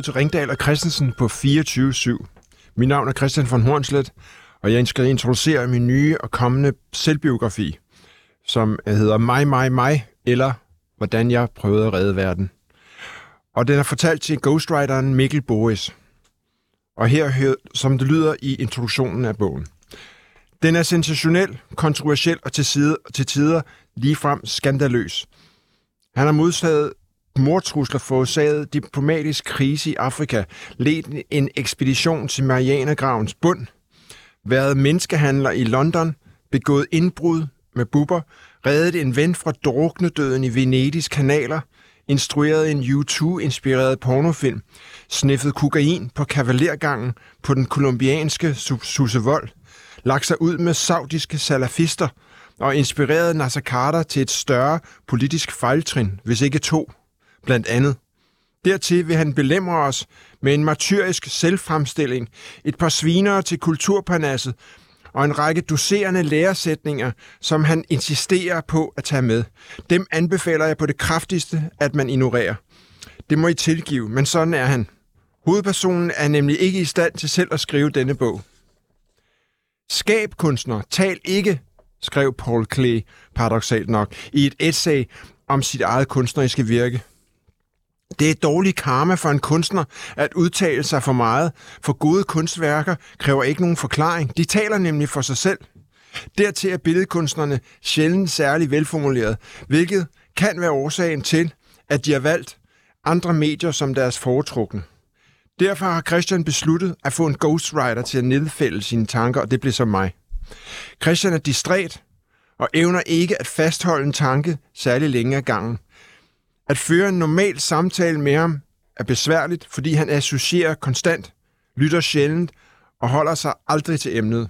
Lytter til Ringdal og Christensen på 24-7. Mit navn er Christian von Hornslet, og jeg skal introducere min nye og kommende selvbiografi, som hedder Mig, mig, mig, eller Hvordan jeg prøvede at redde verden. Og den er fortalt til ghostwriteren Mikkel Boris. Og her, som det lyder i introduktionen af bogen. Den er sensationel, kontroversiel og til, side, til tider ligefrem skandaløs. Han har modtaget mordtrusler forårsaget diplomatisk krise i Afrika, ledt en ekspedition til Marianergravens bund, været menneskehandler i London, begået indbrud med buber, reddet en ven fra druknedøden i Venedigs kanaler, instrueret en U2-inspireret pornofilm, sniffet kokain på kavalergangen på den kolumbianske Susevold, lagt sig ud med saudiske salafister og inspireret Nasser Carter til et større politisk fejltrin, hvis ikke to blandt andet. Dertil vil han belemre os med en martyrisk selvfremstilling, et par svinere til kulturparnasset og en række doserende læresætninger, som han insisterer på at tage med. Dem anbefaler jeg på det kraftigste, at man ignorerer. Det må I tilgive, men sådan er han. Hovedpersonen er nemlig ikke i stand til selv at skrive denne bog. Skab kunstner, tal ikke, skrev Paul Klee paradoxalt nok i et essay om sit eget kunstneriske virke. Det er dårlig karma for en kunstner at udtale sig for meget, for gode kunstværker kræver ikke nogen forklaring. De taler nemlig for sig selv. Dertil er billedkunstnerne sjældent særlig velformuleret, hvilket kan være årsagen til, at de har valgt andre medier som deres foretrukne. Derfor har Christian besluttet at få en ghostwriter til at nedfælde sine tanker, og det blev så mig. Christian er distræt og evner ikke at fastholde en tanke særlig længe ad gangen. At føre en normal samtale med ham er besværligt, fordi han associerer konstant, lytter sjældent og holder sig aldrig til emnet.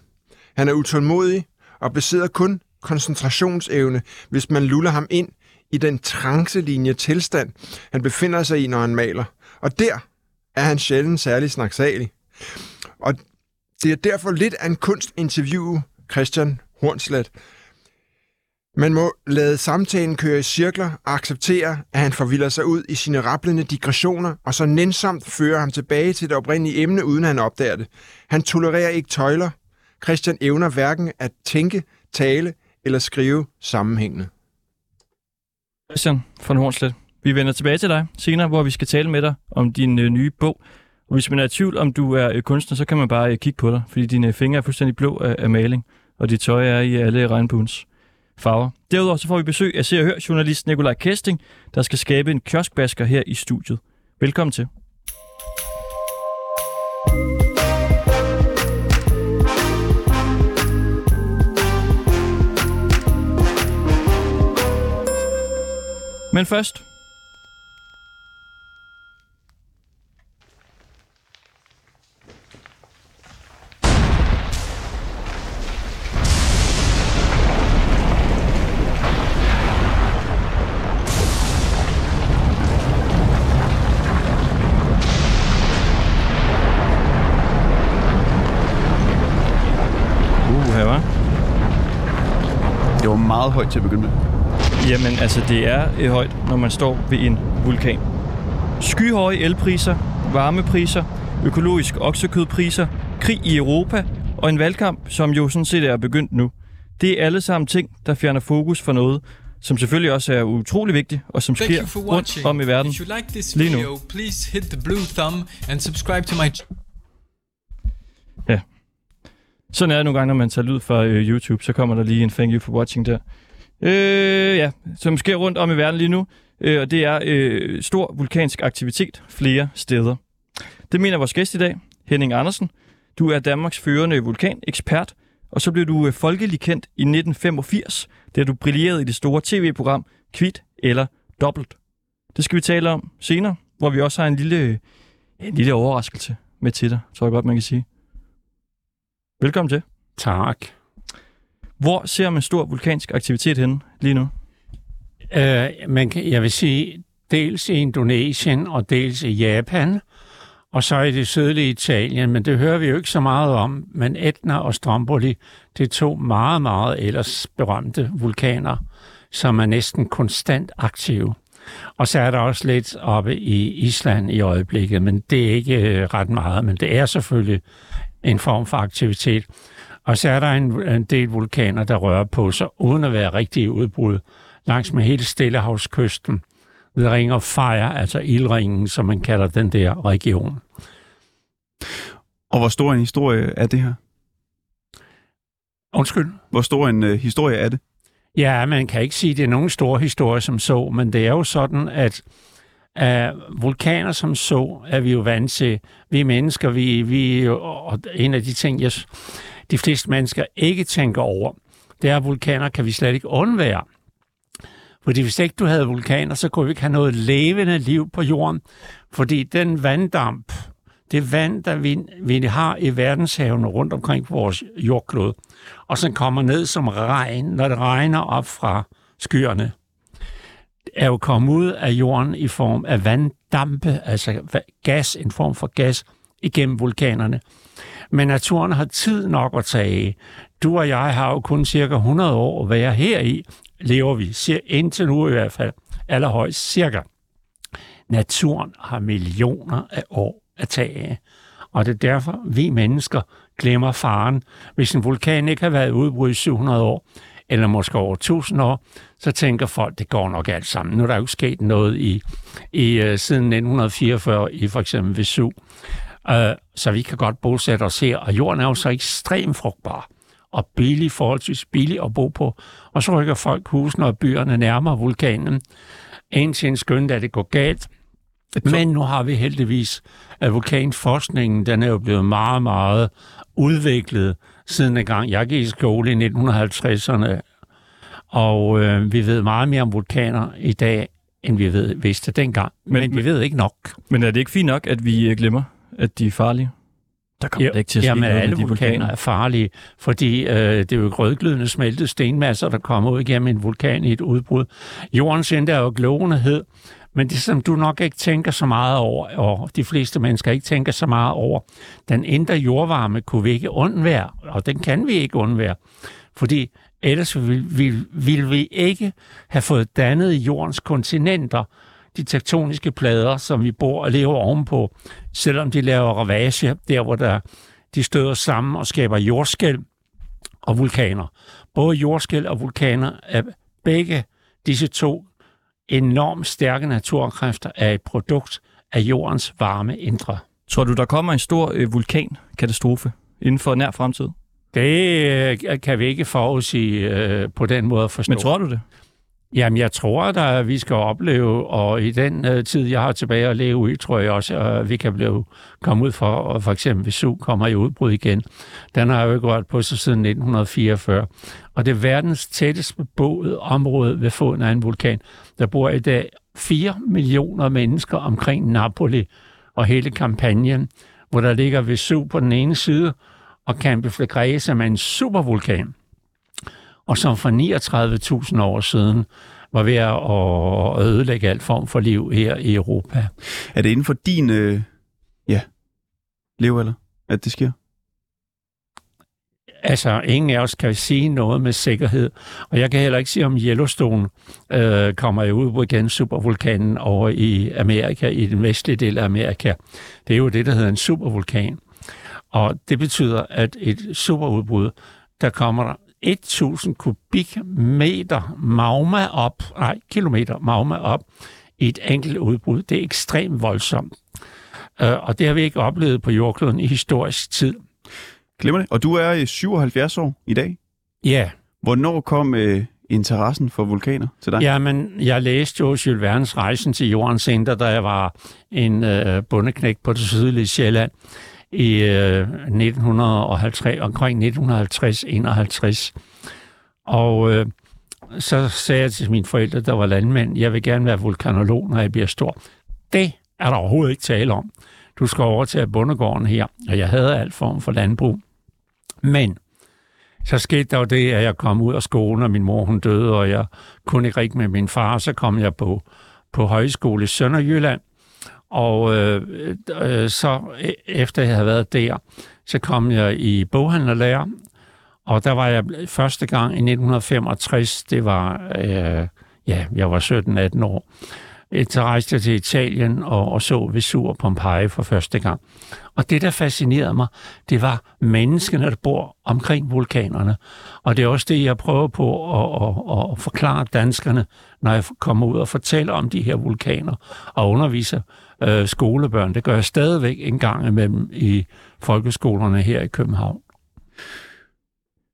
Han er utålmodig og besidder kun koncentrationsevne, hvis man luller ham ind i den trancelinje tilstand, han befinder sig i, når han maler. Og der er han sjældent særlig snaksalig. Og det er derfor lidt af en kunstinterview, Christian Hornslet, man må lade samtalen køre i cirkler og acceptere, at han forvilder sig ud i sine rapplende digressioner, og så nænsomt fører ham tilbage til det oprindelige emne, uden han opdager det. Han tolererer ikke tøjler. Christian evner hverken at tænke, tale eller skrive sammenhængende. Christian von Hornslet, vi vender tilbage til dig senere, hvor vi skal tale med dig om din øh, nye bog. Og hvis man er i tvivl, om du er øh, kunstner, så kan man bare øh, kigge på dig, fordi dine fingre er fuldstændig blå af, af maling, og dit tøj er i alle regnbuens farver. Derudover så får vi besøg af Se og Hør journalist Nikolaj Kesting, der skal skabe en kioskbasker her i studiet. Velkommen til. Men først meget højt til at begynde med? Jamen, altså, det er højt, når man står ved en vulkan. Skyhøje elpriser, varmepriser, økologisk oksekødpriser, krig i Europa og en valgkamp, som jo sådan set er begyndt nu. Det er alle sammen ting, der fjerner fokus for noget, som selvfølgelig også er utrolig vigtigt, og som sker rundt om i verden If you like this video, lige nu. Please hit the blue thumb and subscribe to my. Sådan er det nogle gange, når man tager lyd fra øh, YouTube, så kommer der lige en thank you for watching der. Øh, ja, som sker rundt om i verden lige nu, øh, og det er øh, stor vulkansk aktivitet flere steder. Det mener vores gæst i dag, Henning Andersen. Du er Danmarks førende vulkanekspert, og så blev du øh, folkelig kendt i 1985, da du brillerede i det store tv-program Kvit eller Dobbelt. Det skal vi tale om senere, hvor vi også har en lille, øh, en lille overraskelse med til dig, tror jeg godt, man kan sige. Velkommen til. Tak. Hvor ser man stor vulkansk aktivitet henne lige nu? Uh, man jeg vil sige, dels i Indonesien og dels i Japan, og så i det sydlige Italien, men det hører vi jo ikke så meget om. Men Etna og Stromboli, det er to meget, meget ellers berømte vulkaner, som er næsten konstant aktive. Og så er der også lidt oppe i Island i øjeblikket, men det er ikke øh, ret meget, men det er selvfølgelig en form for aktivitet. Og så er der en, en del vulkaner, der rører på sig, uden at være rigtige udbrud, langs med hele Stillehavskysten, ved Ring of Fire, altså ildringen, som man kalder den der region. Og hvor stor en historie er det her? Undskyld? Hvor stor en øh, historie er det? Ja, man kan ikke sige, at det er nogen stor historie som så, men det er jo sådan, at uh, vulkaner som så er vi jo vant til. Vi mennesker, vi, vi og en af de ting, jeg, de fleste mennesker ikke tænker over, det er, at vulkaner kan vi slet ikke undvære. Fordi hvis ikke du havde vulkaner, så kunne vi ikke have noget levende liv på jorden. Fordi den vanddamp, det vand, der vi, vi har i verdenshavene rundt omkring på vores jordklode, og som kommer ned som regn, når det regner op fra skyerne, er jo kommet ud af jorden i form af vanddampe, altså gas, en form for gas, igennem vulkanerne. Men naturen har tid nok at tage Du og jeg har jo kun cirka 100 år at være her i, lever vi, indtil nu i hvert fald, allerhøjst cirka. Naturen har millioner af år at tage af. Og det er derfor, vi mennesker glemmer faren. Hvis en vulkan ikke har været udbrudt i 700 år, eller måske over 1000 år, så tænker folk, det går nok alt sammen. Nu er der jo ikke sket noget i, i uh, siden 1944 i for eksempel Vesuv. Uh, så vi kan godt bosætte os her, og jorden er jo så ekstremt frugtbar og billig, forholdsvis billig at bo på. Og så rykker folk husene og byerne nærmere vulkanen, indtil en skønt, at det går galt. Men nu har vi heldigvis, at vulkanforskningen, den er jo blevet meget, meget udviklet siden en gang. Jeg gik i skole i 1950'erne, og øh, vi ved meget mere om vulkaner i dag, end vi ved, vidste dengang. Men, men vi ved ikke nok. Men er det ikke fint nok, at vi øh, glemmer, at de er farlige? Der kommer jo, ikke til at ske jamen, noget alle de vulkaner. vulkaner er farlige, fordi øh, det er jo grødglødende smeltede stenmasser, der kommer ud igennem en vulkan i et udbrud. Jordens ende er jo glående hed, men det som du nok ikke tænker så meget over, og de fleste mennesker ikke tænker så meget over, den indre jordvarme kunne vi ikke undvære, og den kan vi ikke undvære, fordi ellers ville, ville, ville vi ikke have fået dannet jordens kontinenter, de tektoniske plader, som vi bor og lever ovenpå, selvom de laver ravage, der hvor der, de støder sammen og skaber jordskæl og vulkaner. Både jordskæl og vulkaner er begge disse to enormt stærke naturkræfter er et produkt af jordens varme indre. Tror du, der kommer en stor øh, vulkankatastrofe inden for nær fremtid? Det øh, kan vi ikke forudsige øh, på den måde at forstå. Men tror du det? Jamen, jeg tror, at vi skal opleve, og i den øh, tid, jeg har tilbage at leve i, tror jeg også, at vi kan blive, komme ud for, og for eksempel hvis SU kommer i udbrud igen. Den har jo ikke rørt på sig siden 1944. Og det er verdens tættest beboede område ved foden af en vulkan. Der bor i dag 4 millioner mennesker omkring Napoli og hele kampagnen, hvor der ligger Vesuv på den ene side, og Campi Flegrei, som er en supervulkan og som for 39.000 år siden var ved at ødelægge alt form for liv her i Europa. Er det inden for din øh, ja, levealder, at det sker? Altså, ingen af os kan sige noget med sikkerhed. Og jeg kan heller ikke sige, om Yellowstone øh, kommer jo ud på igen supervulkanen over i Amerika, i den vestlige del af Amerika. Det er jo det, der hedder en supervulkan. Og det betyder, at et superudbrud, der kommer der 1000 kubikmeter magma op, nej, kilometer magma op i et enkelt udbrud. Det er ekstremt voldsomt. Uh, og det har vi ikke oplevet på jordkloden i historisk tid. Glemmer det. Og du er 77 år i dag? Ja. Hvornår kom uh, interessen for vulkaner til dig? Jamen, jeg læste jo Jules Verne's Rejsen til Jordens Center, da jeg var en uh, bundeknæk på det sydlige Sjælland i øh, 1950, omkring 1950-51. Og øh, så sagde jeg til mine forældre, der var landmænd, jeg vil gerne være vulkanolog, når jeg bliver stor. Det er der overhovedet ikke tale om. Du skal overtage bundegården her, og jeg havde alt form for landbrug. Men så skete der jo det, at jeg kom ud af skolen, og min mor hun døde, og jeg kunne ikke rigtig med min far. Så kom jeg på, på højskole i Sønderjylland, og øh, øh, så e, efter jeg havde været der, så kom jeg i boghandlerlærer, og der var jeg første gang i 1965, det var, øh, ja, jeg var 17-18 år, så rejste jeg til Italien og, og så Vesuv og Pompeji for første gang. Og det, der fascinerede mig, det var menneskene, der bor omkring vulkanerne. Og det er også det, jeg prøver på at, at, at forklare danskerne, når jeg kommer ud og fortæller om de her vulkaner og underviser øh, skolebørn. Det gør jeg stadigvæk en gang imellem i folkeskolerne her i København.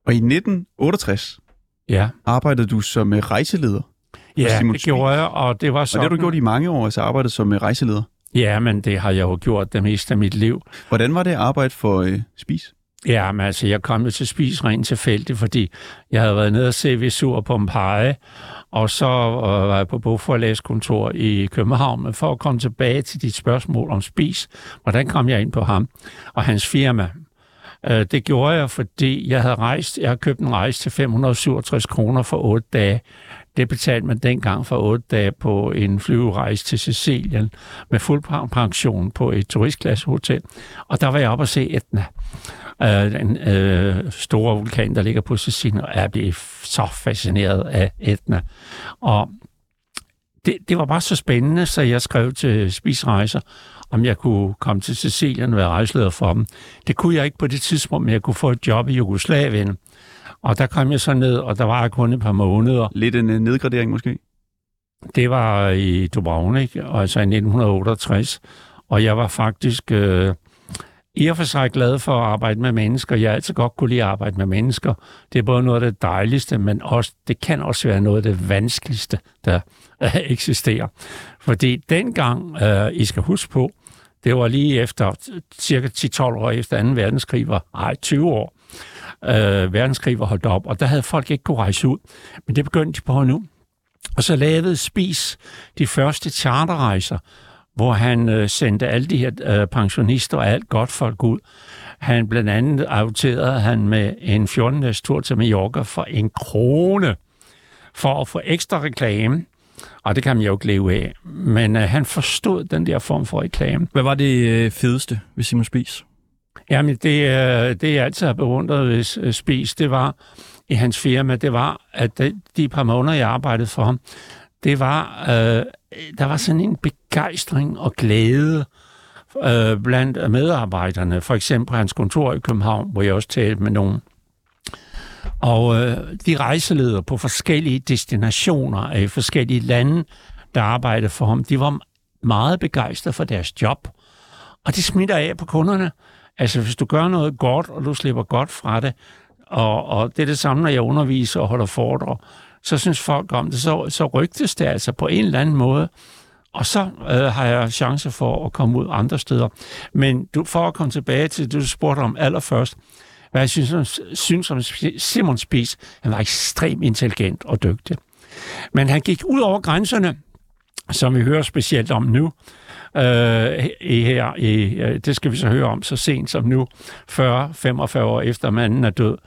Og i 1968 Ja, arbejdede du som øh, rejseleder. ja det gjorde jeg, og det var Og sådan... det har du gjort i mange år, altså arbejdet som øh, rejseleder. Ja, men det har jeg jo gjort det meste af mit liv. Hvordan var det at arbejde for øh, Spis? Ja, men altså, jeg kom jo til spis rent tilfældigt, fordi jeg havde været nede og se Vesur Pompeji, og så øh, var jeg på bogforlæskontor i København, men for at komme tilbage til dit spørgsmål om spis, hvordan kom jeg ind på ham og hans firma? Øh, det gjorde jeg, fordi jeg havde rejst, jeg havde købt en rejse til 567 kroner for 8 dage. Det betalte man dengang for 8 dage på en flyverejse til Sicilien med fuld pension på et turistklassehotel. Og der var jeg oppe og se Etna øh, den øh, store vulkan, der ligger på Sicilien, og jeg blev så fascineret af Etna. Og det, det var bare så spændende, så jeg skrev til Spisrejser, om jeg kunne komme til Sicilien og være rejseleder for dem. Det kunne jeg ikke på det tidspunkt, men jeg kunne få et job i Jugoslavien. Og der kom jeg så ned, og der var jeg kun et par måneder. Lidt en øh, nedgradering måske? Det var i Dubrovnik, altså i 1968. Og jeg var faktisk øh, i og for sig glad for at arbejde med mennesker. Jeg har altid godt kunne lide at arbejde med mennesker. Det er både noget af det dejligste, men også, det kan også være noget af det vanskeligste, der eksisterer. Fordi dengang, øh, I skal huske på, det var lige efter, cirka 10-12 år efter 2. verdenskrig, var, ej, 20 år, øh, verdenskrig var holdt op, og der havde folk ikke kunne rejse ud. Men det begyndte de på nu. Og så lavede Spis de første charterrejser, hvor han øh, sendte alle de her øh, pensionister og alt godt folk ud. Han blandt andet afterede han med en 14 dages tur til Mallorca for en krone for at få ekstra reklame. Og det kan man jo ikke leve af. Men øh, han forstod den der form for reklame. Hvad var det øh, fedeste ved Simon Spies? Jamen, det, øh, det jeg altid har beundret ved øh, Spis, det var i hans firma, det var, at de, de par måneder, jeg arbejdede for ham, det var, øh, der var sådan en begejstring og glæde øh, blandt medarbejderne. For eksempel hans kontor i København, hvor jeg også talte med nogen. Og øh, de rejseleder på forskellige destinationer i forskellige lande, der arbejdede for ham, de var meget begejstrede for deres job. Og det smitter af på kunderne. Altså, hvis du gør noget godt, og du slipper godt fra det, og, og det er det samme, når jeg underviser og holder foredrag, så synes folk om det, så, så rygtes det altså på en eller anden måde. Og så øh, har jeg chance for at komme ud andre steder. Men du, for at komme tilbage til det, du spurgte om allerførst, hvad jeg synes, om, synes om Simon Spies, han var ekstremt intelligent og dygtig. Men han gik ud over grænserne, som vi hører specielt om nu, øh, i her, i, øh, det skal vi så høre om så sent som nu, 40-45 år efter manden er død.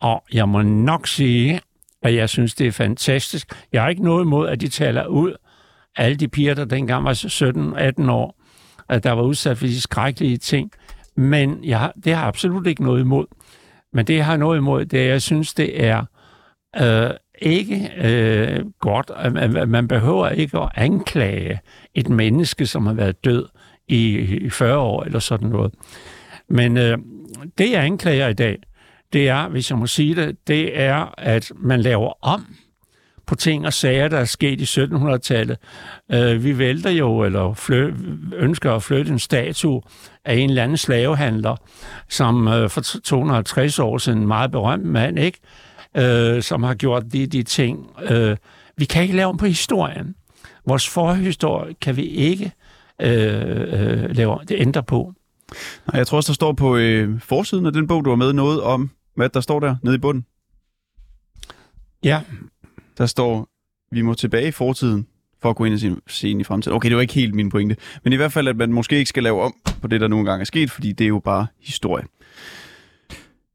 Og jeg må nok sige, og jeg synes, det er fantastisk. Jeg har ikke noget imod, at de taler ud, alle de piger, der dengang var 17-18 år, at der var udsat for de skrækkelige ting. Men jeg har, det har absolut ikke noget imod. Men det, jeg har noget imod, det er, at jeg synes, det er øh, ikke øh, godt. at Man behøver ikke at anklage et menneske, som har været død i, i 40 år eller sådan noget. Men øh, det, jeg anklager i dag, det er, hvis jeg må sige det, det er, at man laver om på ting og sager, der er sket i 1700-tallet. Øh, vi vælter jo, eller flø, ønsker at flytte en statue af en eller anden slavehandler, som øh, for 250 år siden, en meget berømt mand, ikke? Øh, som har gjort de, de ting. Øh, vi kan ikke lave om på historien. Vores forhistorie kan vi ikke øh, øh, lave, det ændrer på. Nej, jeg tror også, der står på øh, forsiden af den bog, du har med, noget om, hvad der står der nede i bunden. Ja, Der står, vi må tilbage i fortiden for at gå ind og se, ind i fremtiden. Okay, det var ikke helt min pointe. Men i hvert fald, at man måske ikke skal lave om på det, der nogle gange er sket, fordi det er jo bare historie.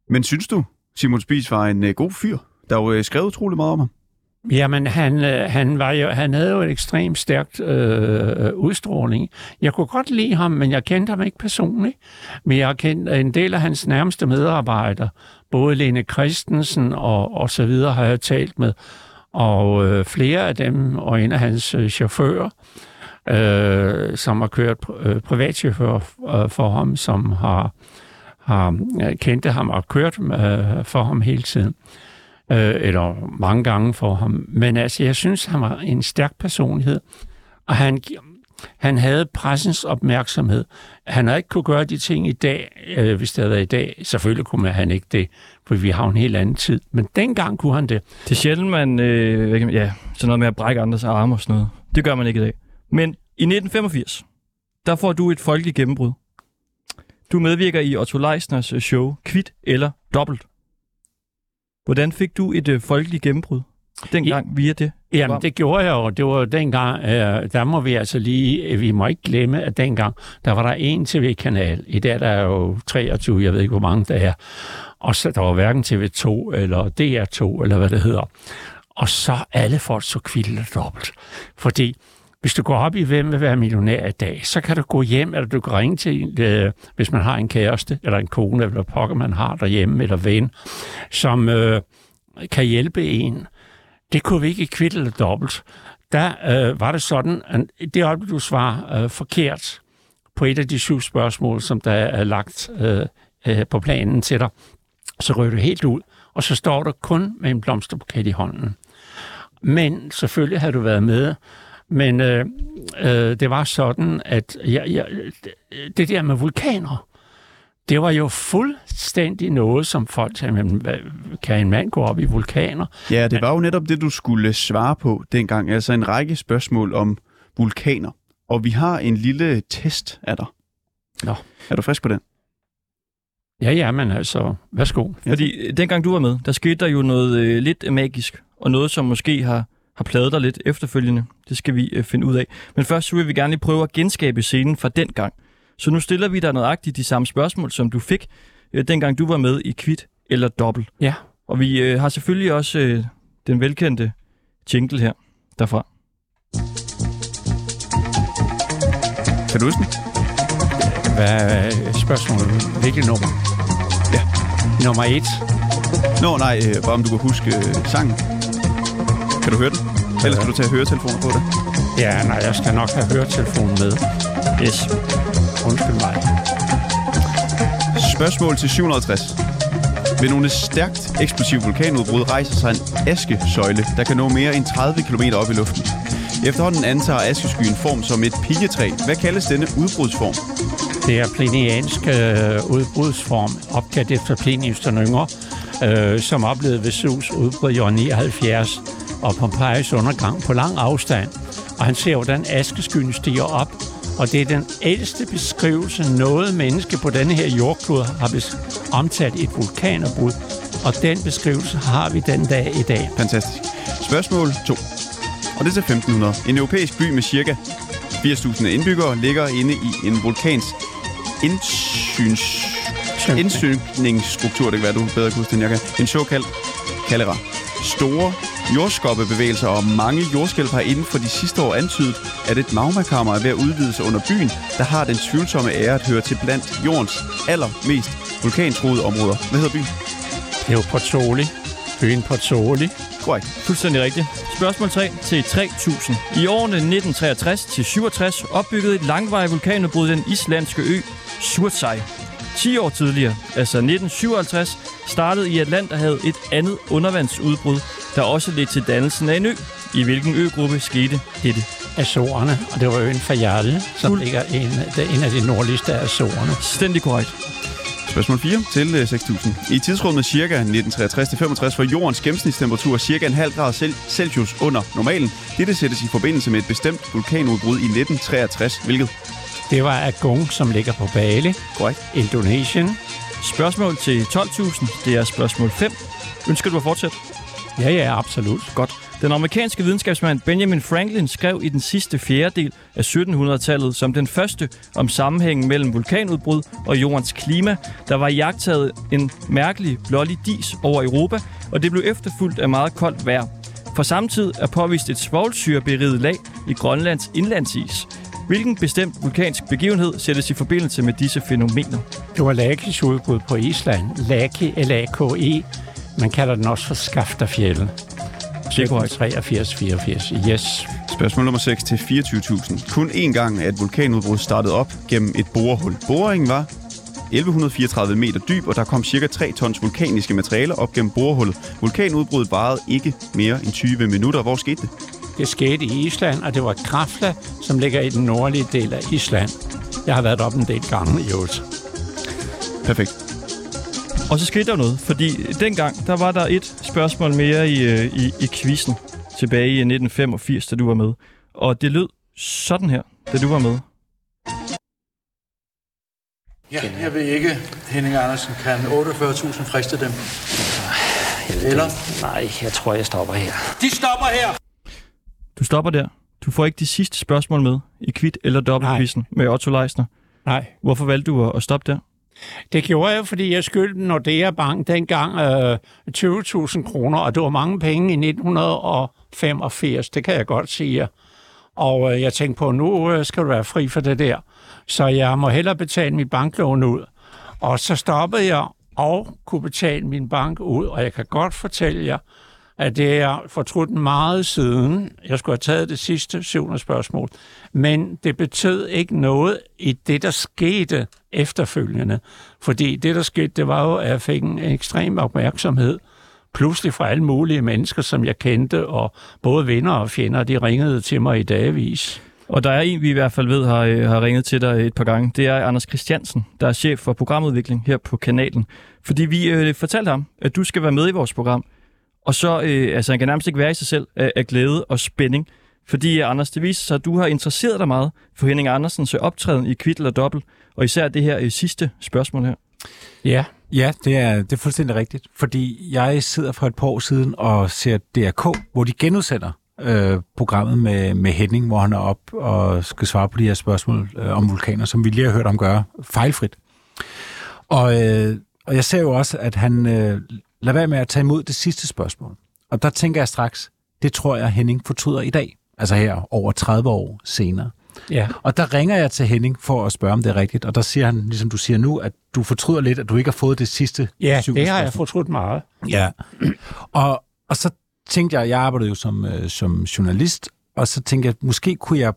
Men synes du, Simon Spies var en øh, god fyr? Der er jo øh, skrevet utrolig meget om ham. Jamen, han, øh, han, var jo, han havde jo et ekstremt stærkt øh, udstråling. Jeg kunne godt lide ham, men jeg kendte ham ikke personligt. Men jeg kendte øh, en del af hans nærmeste medarbejdere, både Lene Christensen og, og så videre, har jeg talt med. Og øh, flere af dem, og en af hans øh, chauffører, øh, som har kørt øh, privatchauffør øh, for ham, som har, har øh, kendte ham og kørt øh, for ham hele tiden. Øh, øh, eller mange gange for ham. Men altså, jeg synes, han var en stærk personlighed. Og han, han havde pressens opmærksomhed. Han har ikke kunne gøre de ting i dag, øh, hvis det havde været i dag. Selvfølgelig kunne han ikke det, for vi har en helt anden tid. Men dengang kunne han det. Det er sjældent, man... Øh, ja, sådan noget med at brække andres arme og sådan noget. Det gør man ikke i dag. Men i 1985, der får du et folkeligt gennembrud. Du medvirker i Otto Leisners show Kvit eller Dobbelt. Hvordan fik du et øh, folkeligt gennembrud dengang via det? Jamen, program? det gjorde jeg jo. Det var dengang, øh, der må vi altså lige, vi må ikke glemme, at dengang, der var der en tv-kanal. I dag der er jo 23, jeg ved ikke, hvor mange der er. Og så der var hverken TV2 eller DR2, eller hvad det hedder. Og så alle folk så kvildt og dobbelt. Fordi hvis du går op i, hvem vil være millionær i dag, så kan du gå hjem, eller du kan ringe til, en, øh, hvis man har en kæreste, eller en kone, eller pokker man har derhjemme, eller ven, som øh, kan hjælpe en. Det kunne vi ikke i kvitt eller dobbelt. Der øh, var det sådan, at det øjeblik, du svarer øh, forkert på et af de syv spørgsmål, som der er lagt øh, øh, på planen til dig, så ryger du helt ud, og så står du kun med en blomsterbuket i hånden. Men selvfølgelig har du været med, men øh, øh, det var sådan, at jeg, jeg, det der med vulkaner, det var jo fuldstændig noget, som folk sagde, men kan en mand gå op i vulkaner? Ja, det var jo netop det, du skulle svare på dengang. Altså en række spørgsmål om vulkaner. Og vi har en lille test af dig. Nå. Er du frisk på den? Ja, ja, men altså, værsgo. Fordi dengang du var med, der skete der jo noget øh, lidt magisk, og noget, som måske har, har pladet dig lidt efterfølgende. Det skal vi øh, finde ud af. Men først så vil vi gerne lige prøve at genskabe scenen fra den gang. Så nu stiller vi dig nøjagtigt de samme spørgsmål, som du fik, øh, dengang du var med i Kvit eller Dobbelt. Ja. Og vi øh, har selvfølgelig også øh, den velkendte jingle her derfra. Kan du huske den? Hvad er spørgsmålet? Hvilket nummer? Ja. Nummer et. Nå, nej, øh, bare om du kan huske øh, sangen. Kan du høre den? Eller skal du tage høretelefoner på det? Ja, nej, jeg skal nok have høretelefonen med. Yes. Undskyld mig. Spørgsmål til 760. Ved nogle stærkt eksplosive vulkanudbrud rejser sig en askesøjle, der kan nå mere end 30 km op i luften. Efterhånden antager askeskyen form som et pigetræ. Hvad kaldes denne udbrudsform? Det er pliniansk øh, udbrudsform, opkaldt efter Plinius den yngre, øh, som oplevede Vesus udbrud i år 79 og Pompejus undergang på lang afstand. Og han ser, hvordan askeskyen stiger op, og det er den ældste beskrivelse, noget menneske på denne her jordklode har omtalt et vulkanudbrud. Og den beskrivelse har vi den dag i dag. Fantastisk. Spørgsmål 2. Og det er til 1500. En europæisk by med cirka 80.000 indbyggere ligger inde i en vulkans indsyns... indsynningsstruktur, det kan være, du bedre kan huske, end jeg kan. En såkaldt kaldera. Store jordskoppebevægelser og mange jordskælv har inden for de sidste år antydet, at et magmakammer er ved at udvide sig under byen, der har den tvivlsomme ære at høre til blandt jordens allermest vulkantroede områder. Hvad hedder byen? Det er jo Pozzoli. Byen Pozzoli. Korrekt. Fuldstændig rigtigt. Spørgsmål 3 til 3000. I årene 1963 til 67 opbyggede et langvarigt vulkanudbrud den islandske ø Surtsey. 10 år tidligere, altså 1957, startede i Atlanterhavet et andet undervandsudbrud, der også ledte til dannelsen af en ø. I hvilken øgruppe skete dette? Azorerne, og det var øen Fayal, som Fuld- ligger en, det er en af de nordligste af Azorerne. Stændig korrekt. Spørgsmål 4 til øh, 6.000. I tidsrummet ca. 1963-65 var jordens gennemsnitstemperatur ca. en halv grad cel- Celsius under normalen. Dette sættes i forbindelse med et bestemt vulkanudbrud i 1963, hvilket Det var Agung, som ligger på Bali, korrekt. Indonesien. Spørgsmål til 12.000. Det er spørgsmål 5. Ønsker du at fortsætte? Ja, ja, absolut. Godt. Den amerikanske videnskabsmand Benjamin Franklin skrev i den sidste fjerdedel af 1700-tallet som den første om sammenhængen mellem vulkanudbrud og jordens klima. Der var jagtaget en mærkelig blålig dis over Europa, og det blev efterfulgt af meget koldt vejr. For samtidig er påvist et svovlsyreberiget lag i Grønlands indlandsis. Hvilken bestemt vulkansk begivenhed sættes i forbindelse med disse fænomener? Det var Lakis udbrud på Island. Laki, L-A-K-E. Man kalder den også for Skaftafjellet. Det er korrekt. 83, 84. Yes. Spørgsmål nummer 6 til 24.000. Kun én gang er et vulkanudbrud startet op gennem et borehul. Boringen var 1134 meter dyb, og der kom cirka 3 tons vulkaniske materialer op gennem borehullet. Vulkanudbruddet varede ikke mere end 20 minutter. Hvor skete det? Det skete i Island, og det var Krafla, som ligger i den nordlige del af Island. Jeg har været op en del gange i øvrigt. Perfekt. Og så skete der noget, fordi dengang, der var der et spørgsmål mere i, øh, i, i quizzen tilbage i 1985, da du var med. Og det lød sådan her, da du var med. Ja, jeg ved ikke, Henning Andersen, kan 48.000 friste dem? Eller? Nej, jeg tror, jeg stopper her. De stopper her! Du stopper der. Du får ikke de sidste spørgsmål med i kvit eller dobbeltquizzen med Otto Leisner. Nej, Hvorfor valgte du at- stoppe der? det gjorde jeg, fordi jeg skyldte Nordea Bank dengang øh, 20.000 kroner, og det var mange penge i 1985, det kan jeg godt sige. Og øh, jeg tænkte på, nu øh, skal du være fri for det der. Så jeg må hellere betale mit banklån ud. Og så stoppede jeg og kunne betale min bank ud, og jeg kan godt fortælle jer, at det er fortrudt meget siden. Jeg skulle have taget det sidste syvende spørgsmål. Men det betød ikke noget i det, der skete efterfølgende. Fordi det, der skete, det var jo, at jeg fik en ekstrem opmærksomhed pludselig fra alle mulige mennesker, som jeg kendte, og både venner og fjender, de ringede til mig i dagvis. Og der er en, vi i hvert fald ved har, øh, har ringet til dig et par gange. Det er Anders Christiansen, der er chef for programudvikling her på kanalen. Fordi vi øh, fortalte ham, at du skal være med i vores program. Og så, øh, altså han kan nærmest ikke være i sig selv af, af glæde og spænding. Fordi, øh, Anders, det viser sig, at du har interesseret dig meget for Henning Andersens optræden i Kvittel eller Dobbelt. Og især det her øh, sidste spørgsmål her. Ja, Ja, det er, det er fuldstændig rigtigt. Fordi jeg sidder for et par år siden og ser DRK, hvor de genudsætter øh, programmet med, med Henning, hvor han er op og skal svare på de her spørgsmål øh, om vulkaner, som vi lige har hørt om gøre fejlfrit. Og, øh, og jeg ser jo også, at han øh, lader være med at tage imod det sidste spørgsmål. Og der tænker jeg straks, det tror jeg, Henning fortryder i dag. Altså her over 30 år senere. ja. Og der ringer jeg til Henning for at spørge, om det er rigtigt. Og der siger han, ligesom du siger nu, at du fortryder lidt, at du ikke har fået det sidste Ja, syvende det har jeg fortrudt meget. Ja. Og, og så tænkte jeg, jeg arbejdede jo som, øh, som journalist, og så tænkte jeg, måske kunne jeg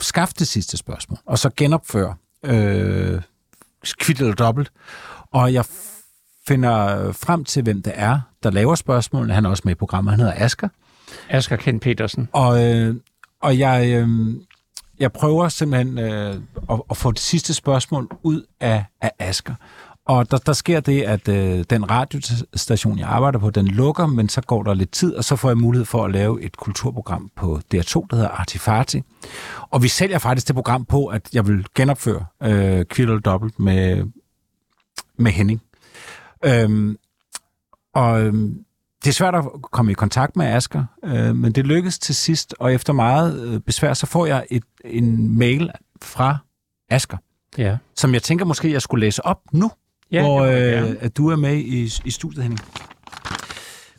skaffe det sidste spørgsmål, og så genopføre øh, kvitt eller dobbelt. Og jeg finder frem til, hvem det er, der laver spørgsmålene. Han er også med i programmet. Han hedder Asger. Asger Kent Petersen. Og, øh, og jeg, øh, jeg prøver simpelthen øh, at, at få det sidste spørgsmål ud af, af Asker. Og der, der sker det, at øh, den radiostation, jeg arbejder på, den lukker, men så går der lidt tid, og så får jeg mulighed for at lave et kulturprogram på DR2, der hedder Artifati. Og vi sælger faktisk det program på, at jeg vil genopføre øh, Kvitt Dobbelt med, med Henning. Øhm, og øhm, det er svært at komme i kontakt med Asker, øh, men det lykkedes til sidst, og efter meget øh, besvær, så får jeg et, en mail fra Asker, Ja. som jeg tænker måske, jeg skulle læse op nu, Ja, hvor øh, at du er med i, i studiet, Henning.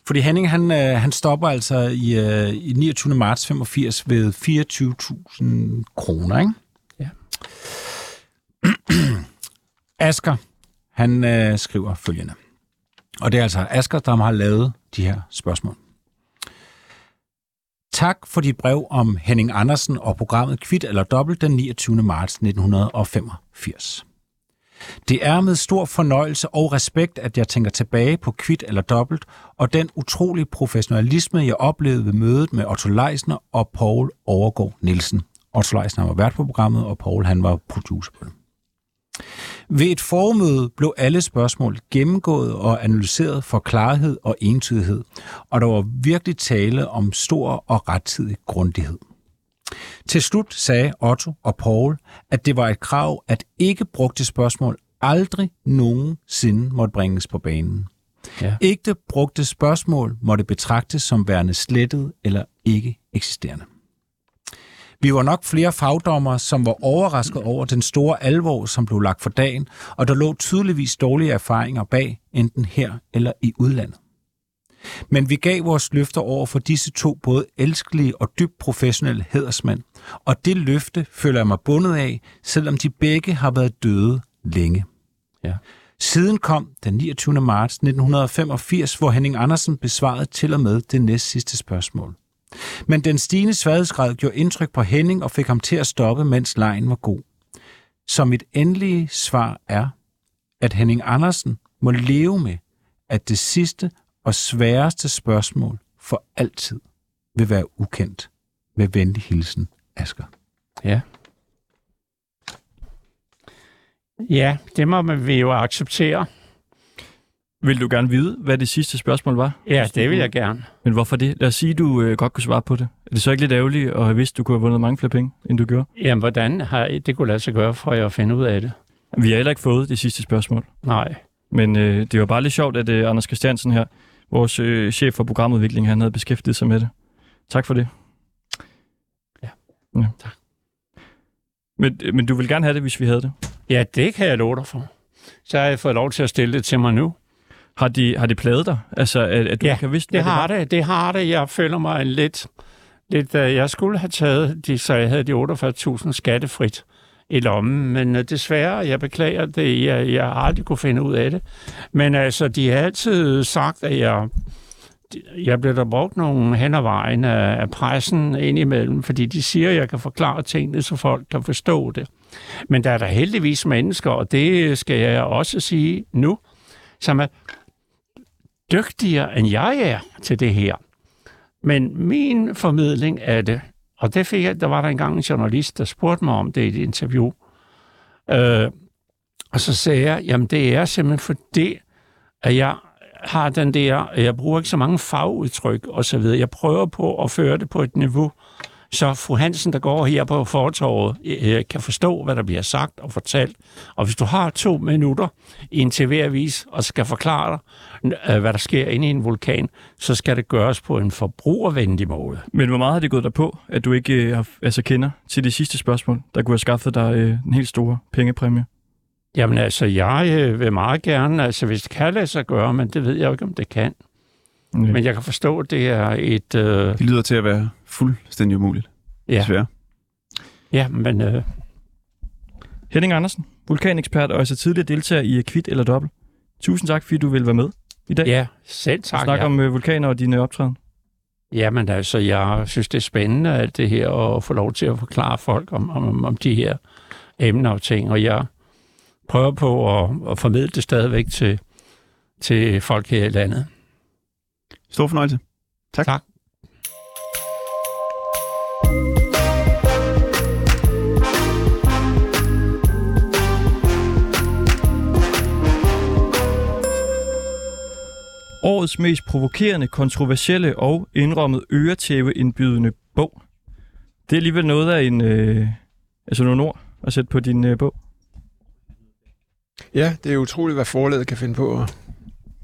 Fordi Henning, han, øh, han stopper altså i, øh, i 29. marts 85 ved 24.000 kroner, ikke? Ja. Asker, han øh, skriver følgende. Og det er altså Asger, der har lavet de her spørgsmål. Tak for dit brev om Henning Andersen og programmet Kvit eller Dobbelt den 29. marts 1985. Det er med stor fornøjelse og respekt, at jeg tænker tilbage på Kvit eller Dobbelt og den utrolige professionalisme, jeg oplevede ved mødet med Otto Leisner og Paul Overgaard Nielsen. Otto Leisner var vært på programmet, og Paul han var producer på det. Ved et formøde blev alle spørgsmål gennemgået og analyseret for klarhed og entydighed, og der var virkelig tale om stor og rettidig grundighed. Til slut sagde Otto og Paul, at det var et krav, at ikke brugte spørgsmål aldrig nogensinde måtte bringes på banen. Ja. Ikke brugte spørgsmål måtte betragtes som værende slettet eller ikke eksisterende. Vi var nok flere fagdommere, som var overrasket over den store alvor, som blev lagt for dagen, og der lå tydeligvis dårlige erfaringer bag, enten her eller i udlandet. Men vi gav vores løfter over for disse to både elskelige og dybt professionelle hædersmænd, og det løfte føler jeg mig bundet af, selvom de begge har været døde længe. Ja. Siden kom den 29. marts 1985, hvor Henning Andersen besvarede til og med det næst sidste spørgsmål. Men den stigende sværhedsgrad gjorde indtryk på Henning og fik ham til at stoppe, mens lejen var god. Så mit endelige svar er, at Henning Andersen må leve med, at det sidste og sværeste spørgsmål for altid vil være ukendt. Med venlig hilsen, Asger. Ja. Ja, det må man vi jo acceptere. Vil du gerne vide, hvad det sidste spørgsmål var? Ja, det vil jeg gerne. Men hvorfor det? Lad os sige, du øh, godt kunne svare på det. Er det så ikke lidt ærgerligt at have vidst, at du kunne have vundet mange flere penge, end du gjorde? Jamen, hvordan har I det kunne lade sig gøre for at finde ud af det? Vi har heller ikke fået det sidste spørgsmål. Nej. Men øh, det var bare lidt sjovt, at øh, Anders Christiansen her, vores øh, chef for programudvikling, han havde beskæftiget sig med det. Tak for det. Ja. ja. Tak. Men, øh, men du vil gerne have det, hvis vi havde det? Ja, det kan jeg love dig for. Så har jeg fået lov til at stille det til mig nu. Har de, har de pladet dig? Altså, at, at du Ja, ikke har vidst, Det hvad har det, det har det. Jeg føler mig lidt... lidt uh, jeg skulle have taget, de, så jeg havde de 48.000 skattefrit i lommen, men uh, desværre, jeg beklager det, jeg, jeg har aldrig kunne finde ud af det. Men altså, de har altid sagt, at jeg, jeg bliver der brugt nogle hen ad vejen af, af pressen indimellem, fordi de siger, at jeg kan forklare tingene, så folk kan forstå det. Men der er der heldigvis mennesker, og det skal jeg også sige nu, som er dygtigere end jeg er til det her. Men min formidling af det, og det fik jeg, der var der engang en journalist, der spurgte mig om det i et interview. Øh, og så sagde jeg, jamen det er simpelthen fordi, at jeg har den der, jeg bruger ikke så mange fagudtryk og så videre. Jeg prøver på at føre det på et niveau, så fru Hansen, der går her på fortorvet, øh, kan forstå, hvad der bliver sagt og fortalt. Og hvis du har to minutter i en tv-avis og skal forklare dig, øh, hvad der sker inde i en vulkan, så skal det gøres på en forbrugervenlig måde. Men hvor meget har det gået dig på, at du ikke øh, altså, kender til det sidste spørgsmål, der kunne have skaffet dig øh, en helt store pengepræmie? Jamen altså, jeg øh, vil meget gerne, altså hvis det kan lade sig gøre, men det ved jeg jo ikke, om det kan. Okay. Men jeg kan forstå, at det er et... Øh, Det lyder til at være fuldstændig umuligt, ja, desværre. ja, men øh, Henning Andersen, vulkanekspert og altså tidligere deltager i Kvit eller Dobbelt. Tusind tak, fordi du vil være med i dag. ja, selv tak. Snak ja. om øh, vulkaner og dine optræden. Jamen altså, jeg synes, det er spændende alt det her, at få lov til at forklare folk om, om, om de her emner og ting, og jeg prøver på at, at formidle det stadigvæk til, til folk her i landet. Stor fornøjelse. Tak. tak. Årets mest provokerende, kontroversielle og indrømmet øretæveindbydende bog. Det er alligevel noget af en, øh, altså nogle ord at sætte på din øh, bog. Ja, det er utroligt, hvad forlaget kan finde på at,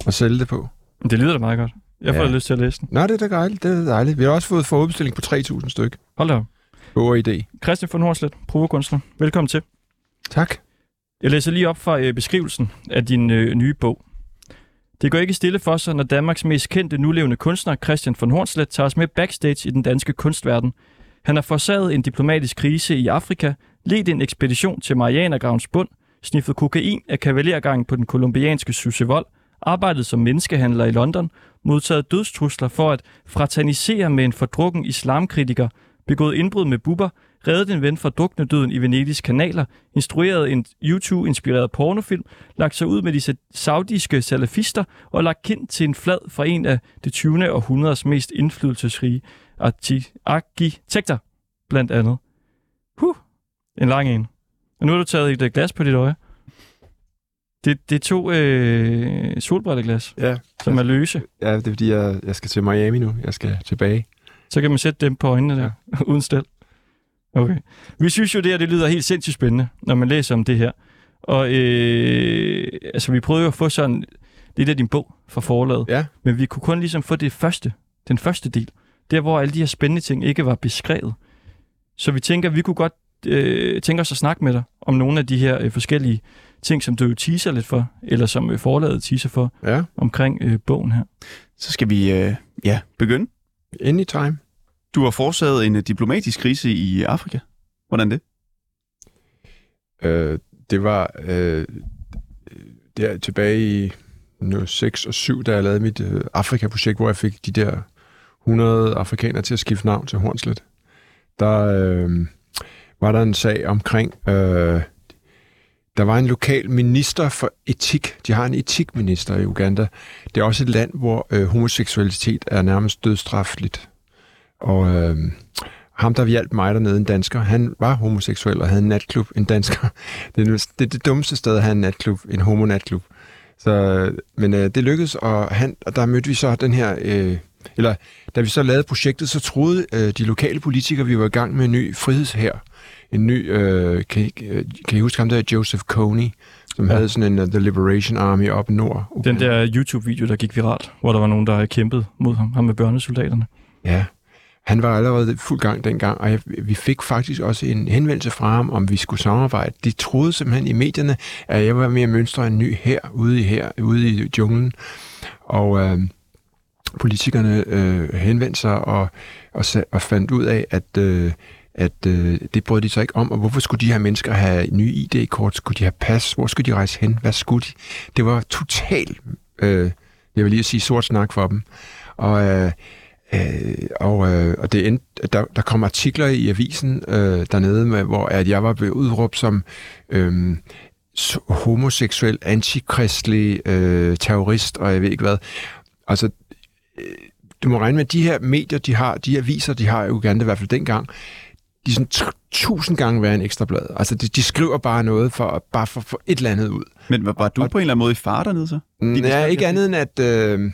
at sælge det på. Det lyder da meget godt. Jeg får Ja. lyst til at læse den. Nå, det er da dejligt. Det er dejligt. Vi har også fået forudbestilling på 3.000 styk. Hold da op. Bog idé. Christian von Horslet, provokunstner. Velkommen til. Tak. Jeg læser lige op fra øh, beskrivelsen af din øh, nye bog. Det går ikke stille for sig, når Danmarks mest kendte nulevende kunstner, Christian von Hornslet, tager os med backstage i den danske kunstverden. Han har forsaget en diplomatisk krise i Afrika, ledt en ekspedition til Marianergravens bund, sniffet kokain af kavalergangen på den kolumbianske Susevold, arbejdet som menneskehandler i London, modtaget dødstrusler for at fraternisere med en fordrukken islamkritiker, begået indbrud med buber, reddet en ven fra druknedøden i Venedigs kanaler, instrueret en YouTube-inspireret pornofilm, lagt sig ud med de saudiske salafister og lagt kind til en flad fra en af det 20. århundredes mest indflydelsesrige arkitekter, blandt andet. Huh, en lang en. Og nu har du taget et øh, glas på dit øje. Det, det er to øh, solbrilleglas, Ja, som er løse. ja det er fordi, jeg, jeg skal til Miami nu. Jeg skal tilbage. Så kan man sætte dem på øjnene der, ja. uden stel. Okay. Vi synes jo, det her det lyder helt sindssygt spændende, når man læser om det her. Og øh, altså, vi prøvede jo at få sådan lidt af din bog fra forlaget, Ja, men vi kunne kun ligesom få det første, den første del. Der, hvor alle de her spændende ting ikke var beskrevet. Så vi tænker, vi kunne godt øh, tænke os at snakke med dig om nogle af de her øh, forskellige ting, som du jo teaser lidt for, eller som øh, forlaget teaser for, ja. omkring øh, bogen her. Så skal vi øh, ja, begynde. Anytime. Du har forsaget en øh, diplomatisk krise i Afrika. Hvordan det? Øh, det var... Øh, der tilbage i nu, 6 og 7, da jeg lavede mit øh, Afrika-projekt, hvor jeg fik de der 100 afrikanere til at skifte navn til Hornslet. Der øh, var der en sag omkring... Øh, der var en lokal minister for etik. De har en etikminister i Uganda. Det er også et land, hvor øh, homoseksualitet er nærmest dødstrafligt. Og øh, ham, der hjalp mig dernede, en dansker, han var homoseksuel og havde en natklub, en dansker. Det er det, det, dummeste sted at have en natklub, en homonatklub. Så, øh, men øh, det lykkedes, og, han, og der mødte vi så den her... Øh, eller da vi så lavede projektet, så troede øh, de lokale politikere, vi var i gang med en ny frihedshær. En ny, øh, kan, I, øh, kan I huske ham der, Joseph Kony, som ja. havde sådan en uh, The Liberation Army op nord. Den der YouTube-video, der gik viralt, hvor der var nogen, der kæmpede mod ham, ham med børnesoldaterne. Ja, han var allerede fuld gang dengang, og jeg, vi fik faktisk også en henvendelse fra ham, om vi skulle samarbejde. De troede simpelthen i medierne, at jeg var at mønstre en ny her ude i her, ude i junglen. Og øh, politikerne øh, henvendte sig og, og, og fandt ud af, at, øh, at øh, det brød de sig ikke om, og hvorfor skulle de her mennesker have nye ID-kort? Skulle de have pas? Hvor skulle de rejse hen? Hvad skulle de? Det var totalt, øh, jeg vil lige sige, sort snak for dem. Og, øh, øh, og, øh, og det endte, der, der kom artikler i avisen øh, dernede, med, hvor at jeg var blevet udråbt som øh, homoseksuel, antikristelig øh, terrorist, og jeg ved ikke hvad. Altså, du må regne med, at de her medier, de har, de aviser, de har i Uganda, i hvert fald dengang, de er sådan tusind gange værre en ekstra blad. Altså, de, de skriver bare noget for bare for, for et eller andet ud. Men var, var du og, på en eller anden måde i far dernede så? Nej, ikke andet end, at, øh,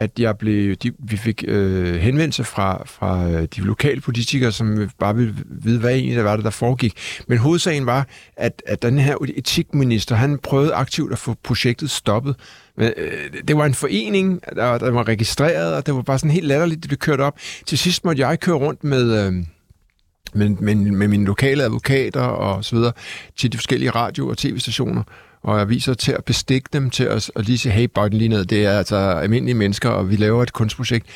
at jeg blev, de, vi fik øh, henvendelse fra, fra øh, de lokale politikere, som bare ville vide, hvad egentlig der var, det, der foregik. Men hovedsagen var, at, at den her etikminister, han prøvede aktivt at få projektet stoppet. Men, øh, det var en forening, der, der var registreret, og det var bare sådan helt latterligt, det blev kørt op. Til sidst måtte jeg køre rundt med... Øh, med, med, med mine lokale advokater og så videre til de forskellige radio- og tv-stationer og aviser til at bestikke dem til os og lige sige, hey, bøj den lige ned, det er altså almindelige mennesker, og vi laver et kunstprojekt.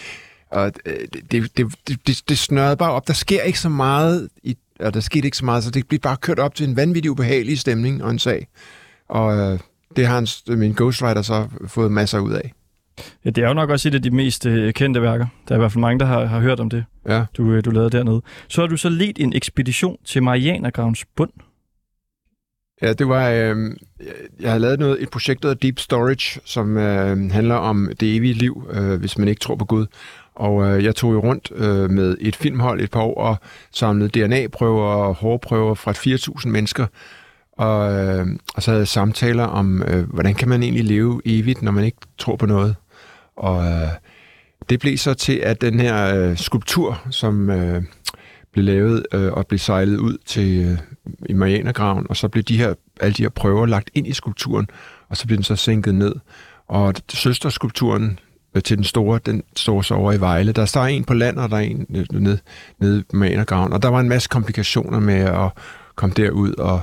Og øh, det, det, det, det, det snørrede bare op. Der sker ikke så meget, i, og der skete ikke så meget, så det blev bare kørt op til en vanvittig ubehagelig stemning og en sag. Og øh, det har en, min ghostwriter så fået masser ud af. Ja, det er jo nok også et af de mest øh, kendte værker. Der er i hvert fald mange, der har, har hørt om det, ja. du, øh, du lavede dernede. Så har du så ledt en ekspedition til Marianergravens bund. Ja, det var... Øh, jeg har lavet noget, et projekt, der Deep Storage, som øh, handler om det evige liv, øh, hvis man ikke tror på Gud. Og øh, jeg tog jo rundt øh, med et filmhold et par år og samlede DNA-prøver og hårprøver fra 4.000 mennesker. Og, øh, og så havde jeg samtaler om, øh, hvordan kan man egentlig leve evigt, når man ikke tror på noget. Og øh, det blev så til, at den her øh, skulptur, som øh, blev lavet øh, og blev sejlet ud til øh, i Marianergraven, og så blev de her, alle de her prøver lagt ind i skulpturen, og så blev den så sænket ned. Og søsterskulpturen øh, til den store, den står så over i Vejle. Der står en på land, og der er en øh, nede, nede, ned i Marianergraven. Og der var en masse komplikationer med at komme derud, og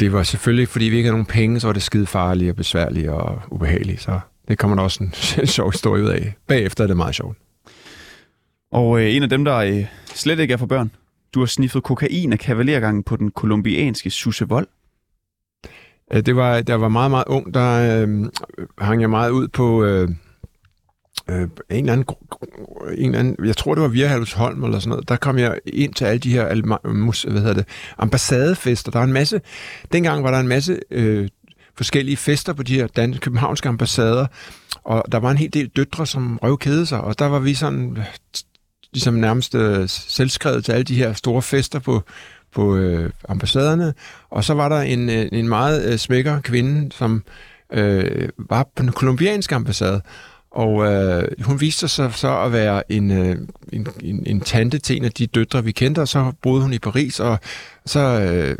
det var selvfølgelig, fordi vi ikke havde nogen penge, så var det skide farligt og besværligt og ubehageligt. Så det kommer der også en sjov historie ud af. Bagefter er det meget sjovt. Og øh, en af dem, der øh, slet ikke er for børn, du har sniffet kokain af kavalergangen på den kolumbianske Susevold. Det var, der var meget, meget ung, der øh, hang jeg meget ud på øh, øh, en, eller anden, en eller anden, jeg tror det var via Holm eller sådan noget, der kom jeg ind til alle de her hvad hedder det, ambassadefester. Der er en masse, dengang var der en masse øh, forskellige fester på de her danske københavnske ambassader, og der var en hel del døtre, som røvkede sig, og der var vi sådan ligesom nærmest øh, selvskrevet til alle de her store fester på, på øh, ambassaderne. Og så var der en, øh, en meget øh, smækker kvinde, som øh, var på den kolumbianske ambassade. Og øh, hun viste sig så, så at være en, øh, en, en, en tante til en af de døtre, vi kendte, og så boede hun i Paris, og så, øh,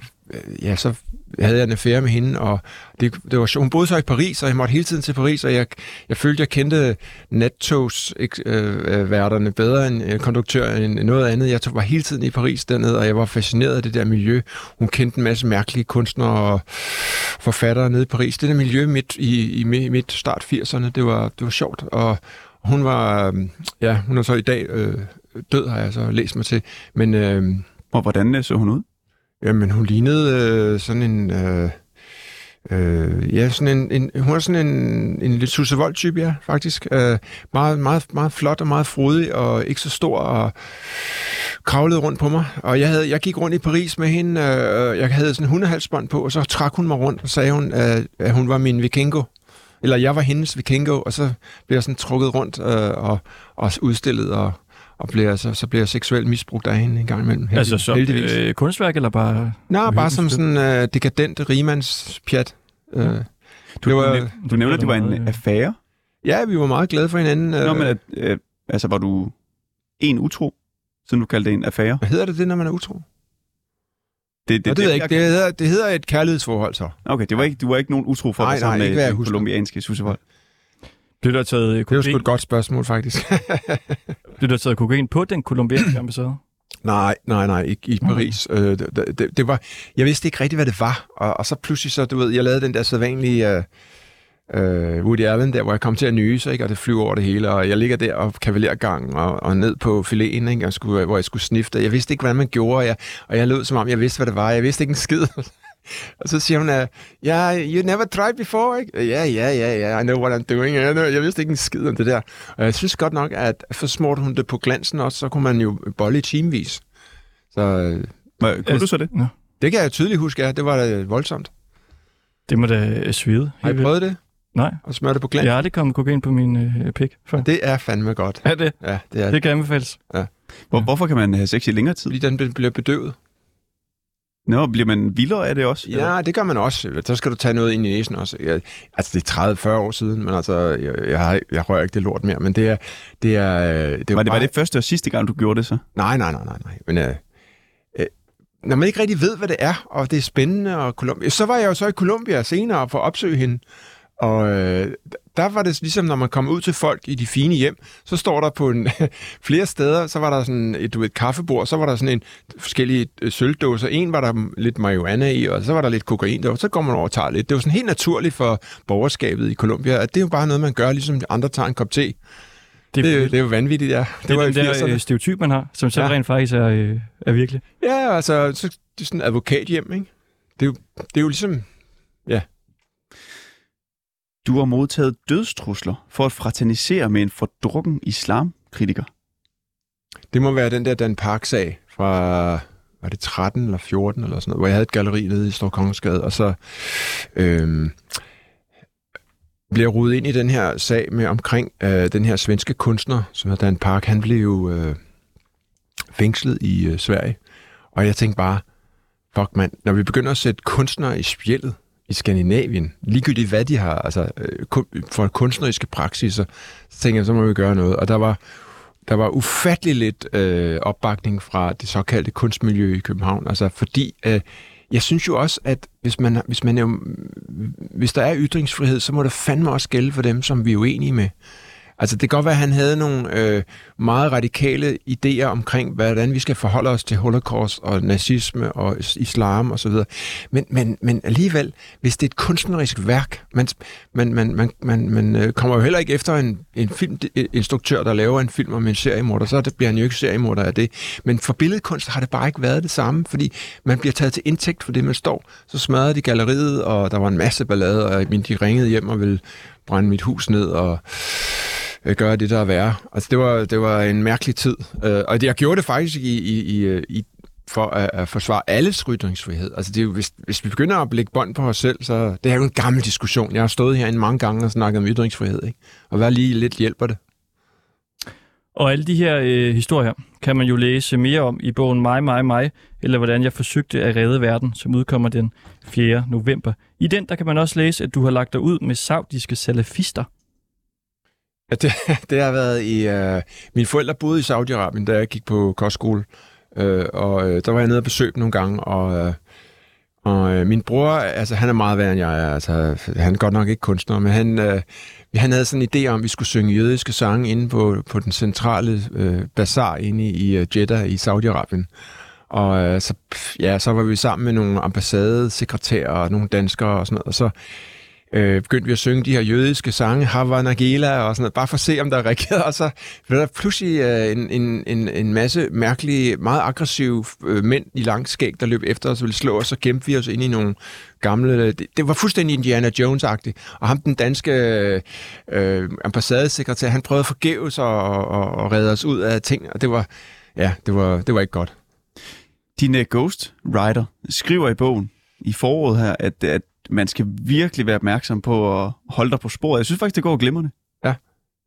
ja, så havde jeg en affære med hende, og det, det var Hun boede så i Paris, og jeg måtte hele tiden til Paris, og jeg, jeg følte, jeg kendte nattogsværterne øh, bedre end øh, konduktør end noget andet. Jeg var hele tiden i Paris dernede, og jeg var fascineret af det der miljø. Hun kendte en masse mærkelige kunstnere og forfattere nede i Paris. Det der miljø midt i, i midt start 80'erne, det var, det var sjovt, og hun var, ja, hun er så i dag øh, død, har jeg så læst mig til, men... Øh, og hvordan så hun ud? Jamen, hun lignede øh, sådan en... Øh, Øh, ja, sådan en, en, hun er sådan en, en lidt Susse type ja, faktisk. Øh, meget, meget, meget flot og meget frodig, og ikke så stor, og kravlede rundt på mig. Og jeg, havde, jeg gik rundt i Paris med hende, øh, jeg havde sådan en hundehalsbånd på, og så trak hun mig rundt og sagde, hun, øh, at hun var min vikingo. Eller jeg var hendes vikingo, og så blev jeg sådan trukket rundt øh, og, og udstillet, og, og blev, så, så blev jeg seksuelt misbrugt af hende en gang imellem. Heldig, Altså som heldigvis. øh, kunstværk, eller bare... Nå, bare som sådan øh, dekadent rigmandspjat. Øh, Du, det var, du, du nævner, at det var en affære. ja, vi var meget glade for hinanden. Øh, Nå, men at, øh, altså, var du en utro, siden du kaldte det en affære? Hvad hedder det, det, når man er utro? Det, Det, det, det, jeg ikke. Det hedder, det hedder et kærlighedsforhold, så. Okay, det var ikke, du var ikke nogen utro for Nej, dig sammen nej, ikke hvad med jeg den kolumbianske sussevold. Blev der taget øh, Det sgu kokain, et godt spørgsmål, faktisk. blev der taget kokain på den kolumbianske ambassade? nej, nej, nej, ikke i Paris. Øh, det, det, det, var, jeg vidste ikke rigtigt, hvad det var. Og, og så pludselig, så, du ved, jeg lavede den der sædvanlige... Øh, øh, Woody Allen der, hvor jeg kom til at nyse, ikke? og det flyver over det hele, og jeg ligger der og kavalergang og, og ned på filéen, ikke? Og skulle, hvor jeg skulle snifte. Jeg vidste ikke, hvordan man gjorde, og jeg, og jeg lød som om, jeg vidste, hvad det var. Jeg vidste ikke en skid. og så siger hun, ja, yeah, you never tried before, ikke? Ja, ja, ja, ja, I know what I'm doing. Jeg, jeg vidste ikke en skid om det der. Og jeg synes godt nok, at for smurte hun det på glansen også, så kunne man jo bolle i timevis. Så Hvad, kunne du så det? Nå. det kan jeg tydeligt huske, ja. Det var da voldsomt. Det må da øh, svide. Har I prøvet det? Nej, At smøre det på glansen? jeg har aldrig kommet kokain på min øh, pik før. Det er fandme godt. Er det? Ja, det er Det kan anbefales. Hvor, hvorfor kan man have sex i længere tid? Fordi den bliver bedøvet. Nå, bliver man vildere af det også? Ja, det gør man også. Så skal du tage noget ind i næsen også. Jeg, altså, det er 30-40 år siden, men altså, jeg, jeg, har, jeg rører ikke det lort mere. Men det er... Det er, øh, det jo var, det, bare, var det første og sidste gang, du gjorde det så? Nej, nej, nej, nej. nej. Men øh, øh, når man ikke rigtig ved, hvad det er, og det er spændende, og Colombia, så var jeg jo så i Colombia senere for at opsøge hende. Og øh, der var det ligesom, når man kommer ud til folk i de fine hjem, så står der på en, flere steder, så var der sådan et, du ved, et kaffebord, så var der sådan en forskellige øh, sølvdåser. En var der lidt marihuana i, og så var der lidt kokain der, og så går man over og tager lidt. Det var sådan helt naturligt for borgerskabet i Colombia, at det er jo bare noget, man gør, ligesom andre tager en kop te. Det, Det, det, er, jo vanvittigt, ja. det, det var er den der 80'erne. øh, stereotyp, man har, som så Ja. rent faktisk er, øh, er virkelig. Ja, altså, så, det er sådan en advokathjem, ikke? Det er jo, det er jo ligesom... Du har modtaget dødstrusler for at fraternisere med en fordrukken islamkritiker. Det må være den der Dan Park-sag fra, var det 13 eller 14 eller sådan noget, hvor jeg havde et galleri nede i Storkongensgade, og så øhm, blev jeg rodet ind i den her sag med omkring øh, den her svenske kunstner, som hedder Dan Park. Han blev jo øh, fængslet i øh, Sverige, og jeg tænkte bare, fuck mand, når vi begynder at sætte kunstnere i spjældet i Skandinavien, ligegyldigt hvad de har, altså øh, kun, for kunstneriske praksiser, så tænkte jeg, så må vi gøre noget. Og der var der var ufattelig lidt øh, opbakning fra det såkaldte kunstmiljø i København. Altså fordi, øh, jeg synes jo også, at hvis, man, hvis, man hvis der er ytringsfrihed, så må det fandme også gælde for dem, som vi er uenige med. Altså det kan godt være, at han havde nogle øh, meget radikale idéer omkring, hvordan vi skal forholde os til holocaust og nazisme og islam osv. Men, men, men alligevel, hvis det er et kunstnerisk værk, man, man, man, man, man, man øh, kommer jo heller ikke efter en, en filminstruktør, øh, der laver en film om en seriemorder, så det bliver han jo ikke seriemorder af det. Men for billedkunst har det bare ikke været det samme, fordi man bliver taget til indtægt for det, man står. Så smadrede de galleriet, og der var en masse ballade, og de ringede hjem og ville brænde mit hus ned, og øh, gøre det, der er værre. Altså, det var, det var en mærkelig tid. Øh, og jeg gjorde det faktisk i, i, i, i for at, at forsvare alles ytringsfrihed. Altså, det er jo, hvis, hvis vi begynder at lægge bånd på os selv, så det er jo en gammel diskussion. Jeg har stået herinde mange gange og snakket om ytringsfrihed, ikke? Og hvad lige lidt hjælper det? Og alle de her øh, historier kan man jo læse mere om i bogen Mig, mig, mig, eller hvordan jeg forsøgte at redde verden, som udkommer den 4. november. I den der kan man også læse, at du har lagt dig ud med saudiske salafister. Ja, det, det har været i... Øh, mine forældre boede i Saudi-Arabien, da jeg gik på kostskole. Øh, og øh, der var jeg nede og besøge dem nogle gange, og... Øh, og øh, min bror, altså han er meget værre end jeg er. Altså, han er godt nok ikke kunstner, men han, øh, han havde sådan en idé om, at vi skulle synge jødiske sange inde på, på den centrale øh, bazar inde i, i øh, Jeddah i Saudi-Arabien. Og øh, så, ja, så var vi sammen med nogle ambassadesekretærer og nogle danskere og sådan noget. Og så øh, begyndte vi at synge de her jødiske sange, Havanagela og sådan noget, bare for at se, om der reagerede. Og så blev der pludselig øh, en, en, en, en masse mærkelige, meget aggressive øh, mænd i lang skæg, der løb efter os og ville slå os, så gemte vi os ind i nogle gamle... Øh, det, det var fuldstændig Indiana Jones-agtigt. Og ham, den danske øh, øh ambassadesekretær, han prøvede forgæves at, og, og redde os ud af ting, og det var, ja, det var, det var ikke godt. Din uh, Ghost Rider skriver i bogen i foråret her, at, at man skal virkelig være opmærksom på at holde dig på sporet. Jeg synes faktisk, det går glimrende.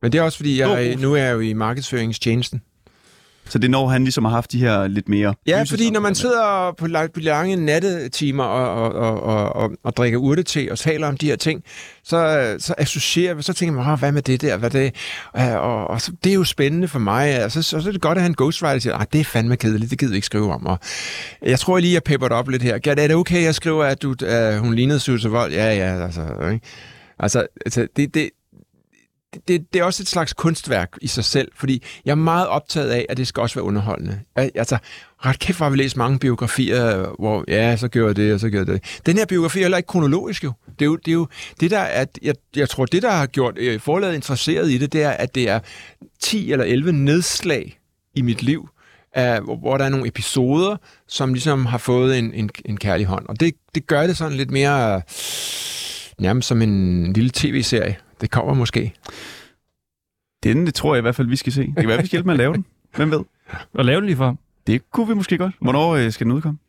Men det er også, fordi jeg, nu er jeg jo i markedsføringstjenesten. Så det når han ligesom har haft de her lidt mere... Ja, fordi når man sidder på la- på lange nattetimer og, og, og, og, og, drikker urtete og taler om de her ting, så, så associerer vi, så tænker man, "Åh, hvad med det der, hvad det og, og, og så, det er jo spændende for mig, og så, så, så er det godt at have en ghostwriter, siger, "Ej, det er fandme kedeligt, det gider vi ikke skrive om. Og jeg tror lige, jeg pepper det op lidt her. Er det okay, jeg skriver, at du, uh, hun lignede Susse Vold? Ja, ja, altså, ikke? Altså, altså det, det, det, det er også et slags kunstværk i sig selv, fordi jeg er meget optaget af, at det skal også være underholdende. Altså, ret kæft har vi læst mange biografier, hvor ja, så gjorde jeg det, og så gjorde jeg det. Den her biografi er heller ikke kronologisk jo. Det er jo det, er jo, det der, at jeg, jeg tror, det der har gjort øh, forlaget interesseret i det, det er, at det er 10 eller 11 nedslag i mit liv, af, hvor, hvor der er nogle episoder, som ligesom har fået en, en, en kærlig hånd. Og det, det gør det sådan lidt mere øh, nærmest som en lille tv-serie. Det kommer måske. Den det tror jeg i hvert fald, vi skal se. Det kan være, vi skal hjælpe med at lave den. Hvem ved? Og lave det lige for. Det kunne vi måske godt. Hvornår øh, skal den udkomme?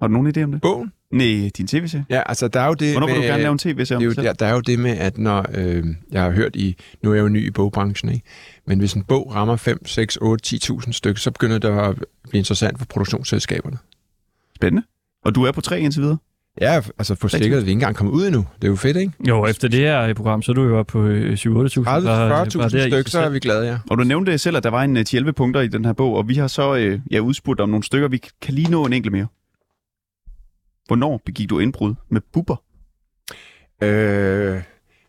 Har du nogen idé om det? Bogen? Nej, din tv-serie. Ja, altså der er jo det Hvornår vil med, du gerne lave en tv-serie det er om jo, dig selv? der, der er jo det med, at når øh, jeg har hørt i, nu er jeg jo ny i bogbranchen, ikke? men hvis en bog rammer 5, 6, 8, 10.000 stykker, så begynder det at blive interessant for produktionsselskaberne. Spændende. Og du er på tre indtil videre? Ja, altså på stikket er vi ikke engang kommet ud endnu. Det er jo fedt, ikke? Jo, efter det her program, så er du jo oppe på øh, 7-8.000. 30-40.000 stykker, så er vi glade, ja. Og du nævnte selv, at der var en øh, 10-11 punkter i den her bog, og vi har så øh, ja, udspurgt om nogle stykker. Vi kan lige nå en enkelt mere. Hvornår begik du indbrud med buber? Øh,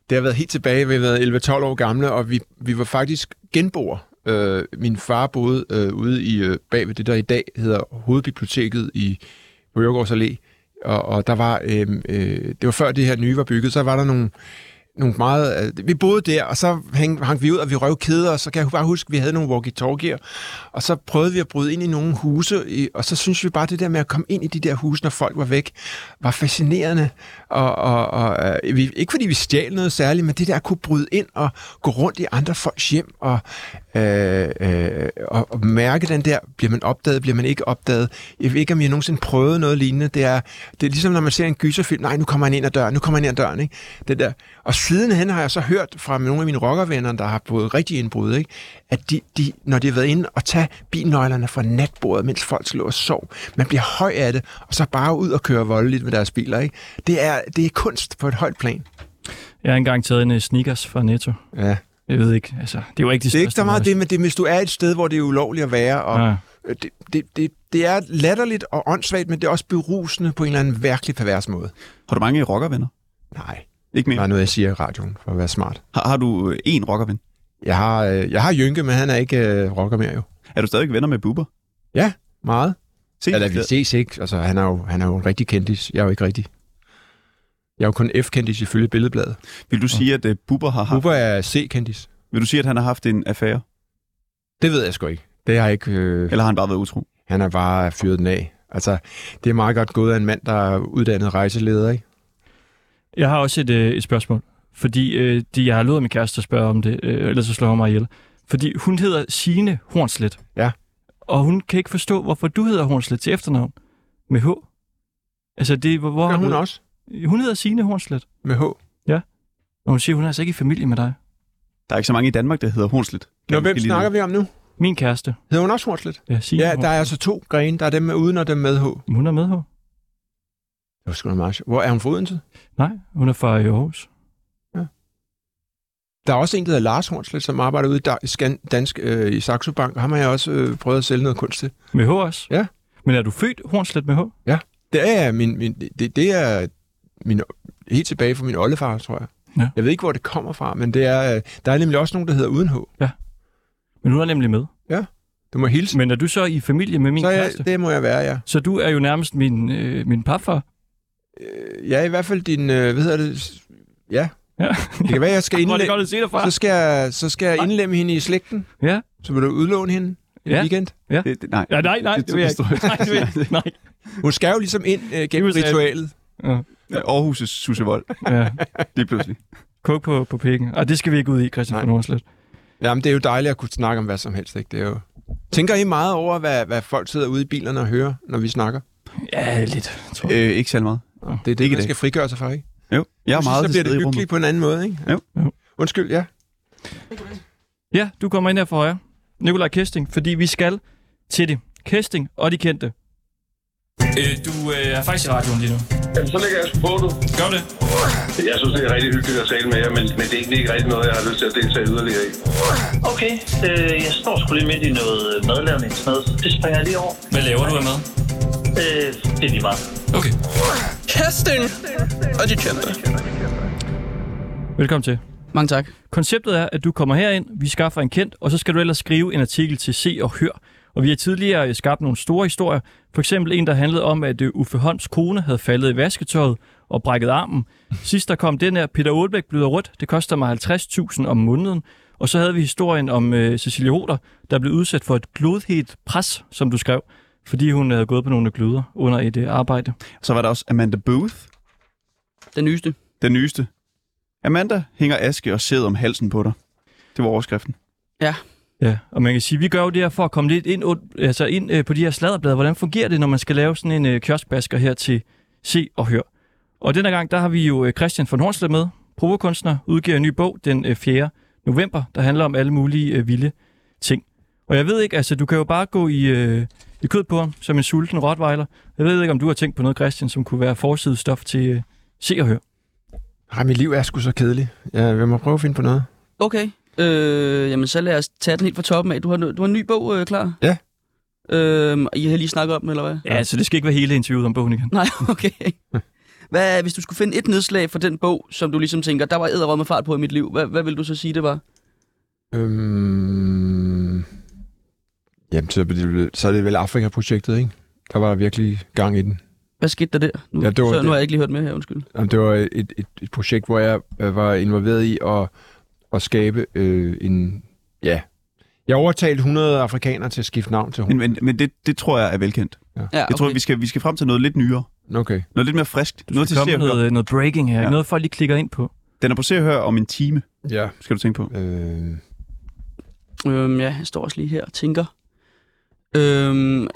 det har været helt tilbage, vi har været 11-12 år gamle, og vi, vi var faktisk genboer. Øh, min far boede øh, ude i øh, bag ved det, der i dag hedder Hovedbiblioteket i på Jørgårds Allé. Og, og der var, øh, øh, det var før det her nye var bygget, så var der nogle, nogle meget... Øh, vi boede der, og så hang, hang vi ud, og vi røv kæder, og så kan jeg bare huske, at vi havde nogle walkie-talkier, og så prøvede vi at bryde ind i nogle huse, og så synes vi bare, det der med at komme ind i de der huse, når folk var væk, var fascinerende. Og, og, og øh, vi, ikke fordi vi stjal noget særligt, men det der at kunne bryde ind og gå rundt i andre folks hjem, og, øh, øh, og, og mærke den der, bliver man opdaget, bliver man ikke opdaget. Jeg ved ikke, om jeg nogensinde prøvet noget lignende. Det er, det er ligesom, når man ser en gyserfilm, nej, nu kommer han ind ad døren, nu kommer han ind ad døren, ikke? Det der. Og sidenhen har jeg så hørt fra nogle af mine rockervenner, der har fået rigtig indbrud, ikke? at de, de, når de har været inde og tage bilnøglerne fra natbordet, mens folk lå og sov, man bliver høj af det, og så bare ud og køre voldeligt med deres biler. Ikke? Det, er, det er kunst på et højt plan. Jeg har engang taget en øh, sneakers fra Netto. Ja. Jeg ved ikke, altså, det var ikke det Det er ikke så meget det, men det, hvis du er et sted, hvor det er ulovligt at være, og Ja. det, det, det, det er latterligt og åndssvagt, men det er også berusende på en eller anden virkelig pervers måde. Har du mange rockervenner? Nej, Ikke mere? er noget, jeg siger i radioen, for at være smart. Har, har du øh, én rockerven? Jeg har, øh, jeg har Jynke, men han er ikke øh, rocker mere jo. Er du stadig venner med buber? Ja, meget. Se, Eller vi ses ikke. Altså, han er jo, han er jo en rigtig kendis. Jeg er jo ikke rigtig. Jeg er jo kun F-kendis ifølge Billedbladet. Vil du sige, at uh, buber har haft... Bubber er C-kendis. Vil du sige, at han har haft en affære? Det ved jeg sgu ikke. Det har jeg ikke... Øh, Eller har han bare været utro? han har bare fyret den af. Altså, det er meget godt gået af en mand, der er uddannet rejseleder, ikke? Jeg har også et, øh, et spørgsmål. Fordi øh, de, jeg har lovet min kæreste at spørge om det, øh, ellers så slår hun mig ihjel. Fordi hun hedder Signe Hornslet. Ja. Og hun kan ikke forstå, hvorfor du hedder Hornslet til efternavn. Med H. Altså, det, hvor, hvor har hun du- også? Hun hedder Signe Hornslet. Med H. Og hun siger, hun er altså ikke i familie med dig. Der er ikke så mange i Danmark, der hedder Hornslet. Nå, hvem snakker vi om nu? Min kæreste. Hedder hun også Hornslet? Ja, Signe Ja, der er altså to grene. Der er dem med uden og dem med H. Det Hun er med H. var sgu da meget sjovt. Hvor er hun fra Odense? Nej, hun er fra Aarhus. Der er også en, der hedder Lars Hornslet, som arbejder ude i Skan- Dansk øh, i Saxo Bank, og ham har jeg også øh, prøvet at sælge noget kunst til. Med H også? Ja. Men er du født Hornslet med H? Det er min, min det, det er min, helt tilbage fra min oldefar, tror jeg. Ja. Jeg ved ikke, hvor det kommer fra, men det er, øh, der er nemlig også nogen, der hedder uden H. Men hun er nemlig med. Du må hilse. Men er du så i familie med min så kæreste? jeg, det må jeg være, ja. Så du er jo nærmest min, øh, min papfar? Øh, Jeg er i hvert fald din, øh, hvad hedder det? Ja, Ja. Det kan være, jeg skal Hvor er det indlemme, godt at se dig, far. så skal, jeg, så skal jeg indlemme hende i slægten. Ja. Så vil du udlåne hende en Ja. weekend. Det, det, nej. Ja, nej, nej, Det- det vil jeg det ikke. Nej, det vil jeg ikke. Nej. Hun skal jo ligesom ind øh, gennem USA. ritualet. Ja. Aarhus' Susevold. ja. Lige pludselig. Kog på, på pikken. Og det skal vi ikke ud i, Christian Nej. von Hornslet. Jamen, det er jo dejligt at kunne snakke om hvad som helst. Ikke? Det er jo... Tænker I meget over, hvad, hvad folk sidder ude i bilerne og hører, når vi snakker? Ja, lidt. Tror Øh, jeg. ikke særlig meget. Det er det, Ikke man det. skal frigøre sig fra, ikke? Jo, jeg er Så meget til bliver det hyggeligt på en anden måde, ikke? Jo. Jo. Undskyld, ja. Ja, du kommer ind her for højre. Nikolaj Kesting, fordi vi skal til det. Kesting og de kendte. Øh, du øh, er faktisk i radioen lige nu. Jamen, så lægger jeg sgu på, du. Gør det. Jeg synes, det er rigtig hyggeligt at tale med jer, men, men det er egentlig ikke rigtig noget, jeg har lyst til at deltage yderligere i. Okay, øh, jeg står sgu lige midt i noget madlavning. Sådan noget. Det springer jeg lige over. Hvad laver du af mad? Øh, det er lige meget. Okay. Casting og de kendte. Velkommen til. Mange tak. Konceptet er, at du kommer herind, vi skaffer en kendt, og så skal du ellers skrive en artikel til Se og Hør. Og vi har tidligere skabt nogle store historier. For eksempel en, der handlede om, at øh, Uffe Holms kone havde faldet i vasketøjet og brækket armen. Sidst der kom den her, Peter Aalbæk bløder rødt. Det koster mig 50.000 om måneden. Og så havde vi historien om øh, Cecilie Hoder, der blev udsat for et glodhelt pres, som du skrev, fordi hun havde gået på nogle gløder under et øh, arbejde. Så var der også Amanda Booth, Den nyeste. den nyeste. Amanda hænger aske og sæd om halsen på dig. Det var overskriften. Ja, og man kan sige, vi gør jo det her for at komme lidt ind, altså ind øh, på de her sladderblade. Hvordan fungerer det, når man skal lave sådan en øh, kioskbasker her til Se og Hør? Og denne gang, der har vi jo øh, Christian von Hornslet med, provokunstner, udgiver en ny bog den øh, 4. november, der handler om alle mulige øh, vilde ting. Og jeg ved ikke, altså du kan jo bare gå i, øh, i kød på ham, som en sulten rottweiler. Jeg ved ikke, om du har tænkt på noget, Christian, som kunne være forsidestof til øh, Se og Hør. Ej, mit liv er sgu så kedeligt. Ja, jeg må prøve at finde på noget. Okay. Øh, jamen, så lad os tage den helt fra toppen af. Du har, du har en ny bog øh, klar? Ja. Øh, I har lige snakket om den, eller hvad? Ja, så det skal ikke være hele interviewet om bogen igen. Nej, okay. Hvad, hvis du skulle finde et nedslag for den bog, som du ligesom tænker, der var æderrød med fart på i mit liv, hvad, hvad vil du så sige, det var? Øhm... Jamen, så er det, vel- så er det vel Afrika-projektet, ikke? Der var virkelig gang i den. Hvad skete der der? Nu, Ja, det var så, nu har jeg ikke lige hørt med her, undskyld. Jamen, det var et, et, et projekt, hvor jeg øh, var involveret i at, at skabe øh, en... Ja, jeg overtalte 100 afrikanere til at skifte navn til Men, hun. men, men det, det tror jeg er velkendt. Ja, Jeg tror, okay. vi skal, vi skal frem til noget lidt nyere. Okay. Noget lidt mere friskt. Du Noget til komme se med noget, noget breaking her. Ja. Ja. Noget, folk lige klikker ind på. Den er på se og høre om en time, Ja. skal du tænke på. Øh, Øhm, ja, jeg står også lige her og tænker. Øhm, øh,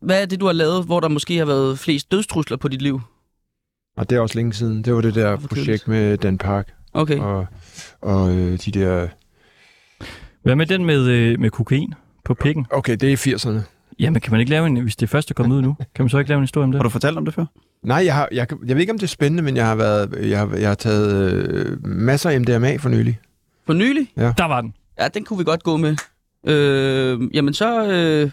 hvad er det, du har lavet, hvor der måske har været flest dødstrusler på dit liv? og det er også længe siden. Det var det der projekt med Dan Park Okay. og, og øh, de der... Hvad med den med, øh, med kokain på pikken? Okay, det er i 80'erne. Jamen, kan man ikke lave en, hvis det først er kommet ud nu, kan man så ikke lave en historie om det? Har du fortalt om det før? Nej, jeg, har, jeg, jeg ved ikke, om det er spændende, men jeg har, været, jeg har, jeg har taget øh, masser af MDMA for nylig. For nylig? Der var den. Ja, den kunne vi godt gå med. Øh, jamen, så, øh,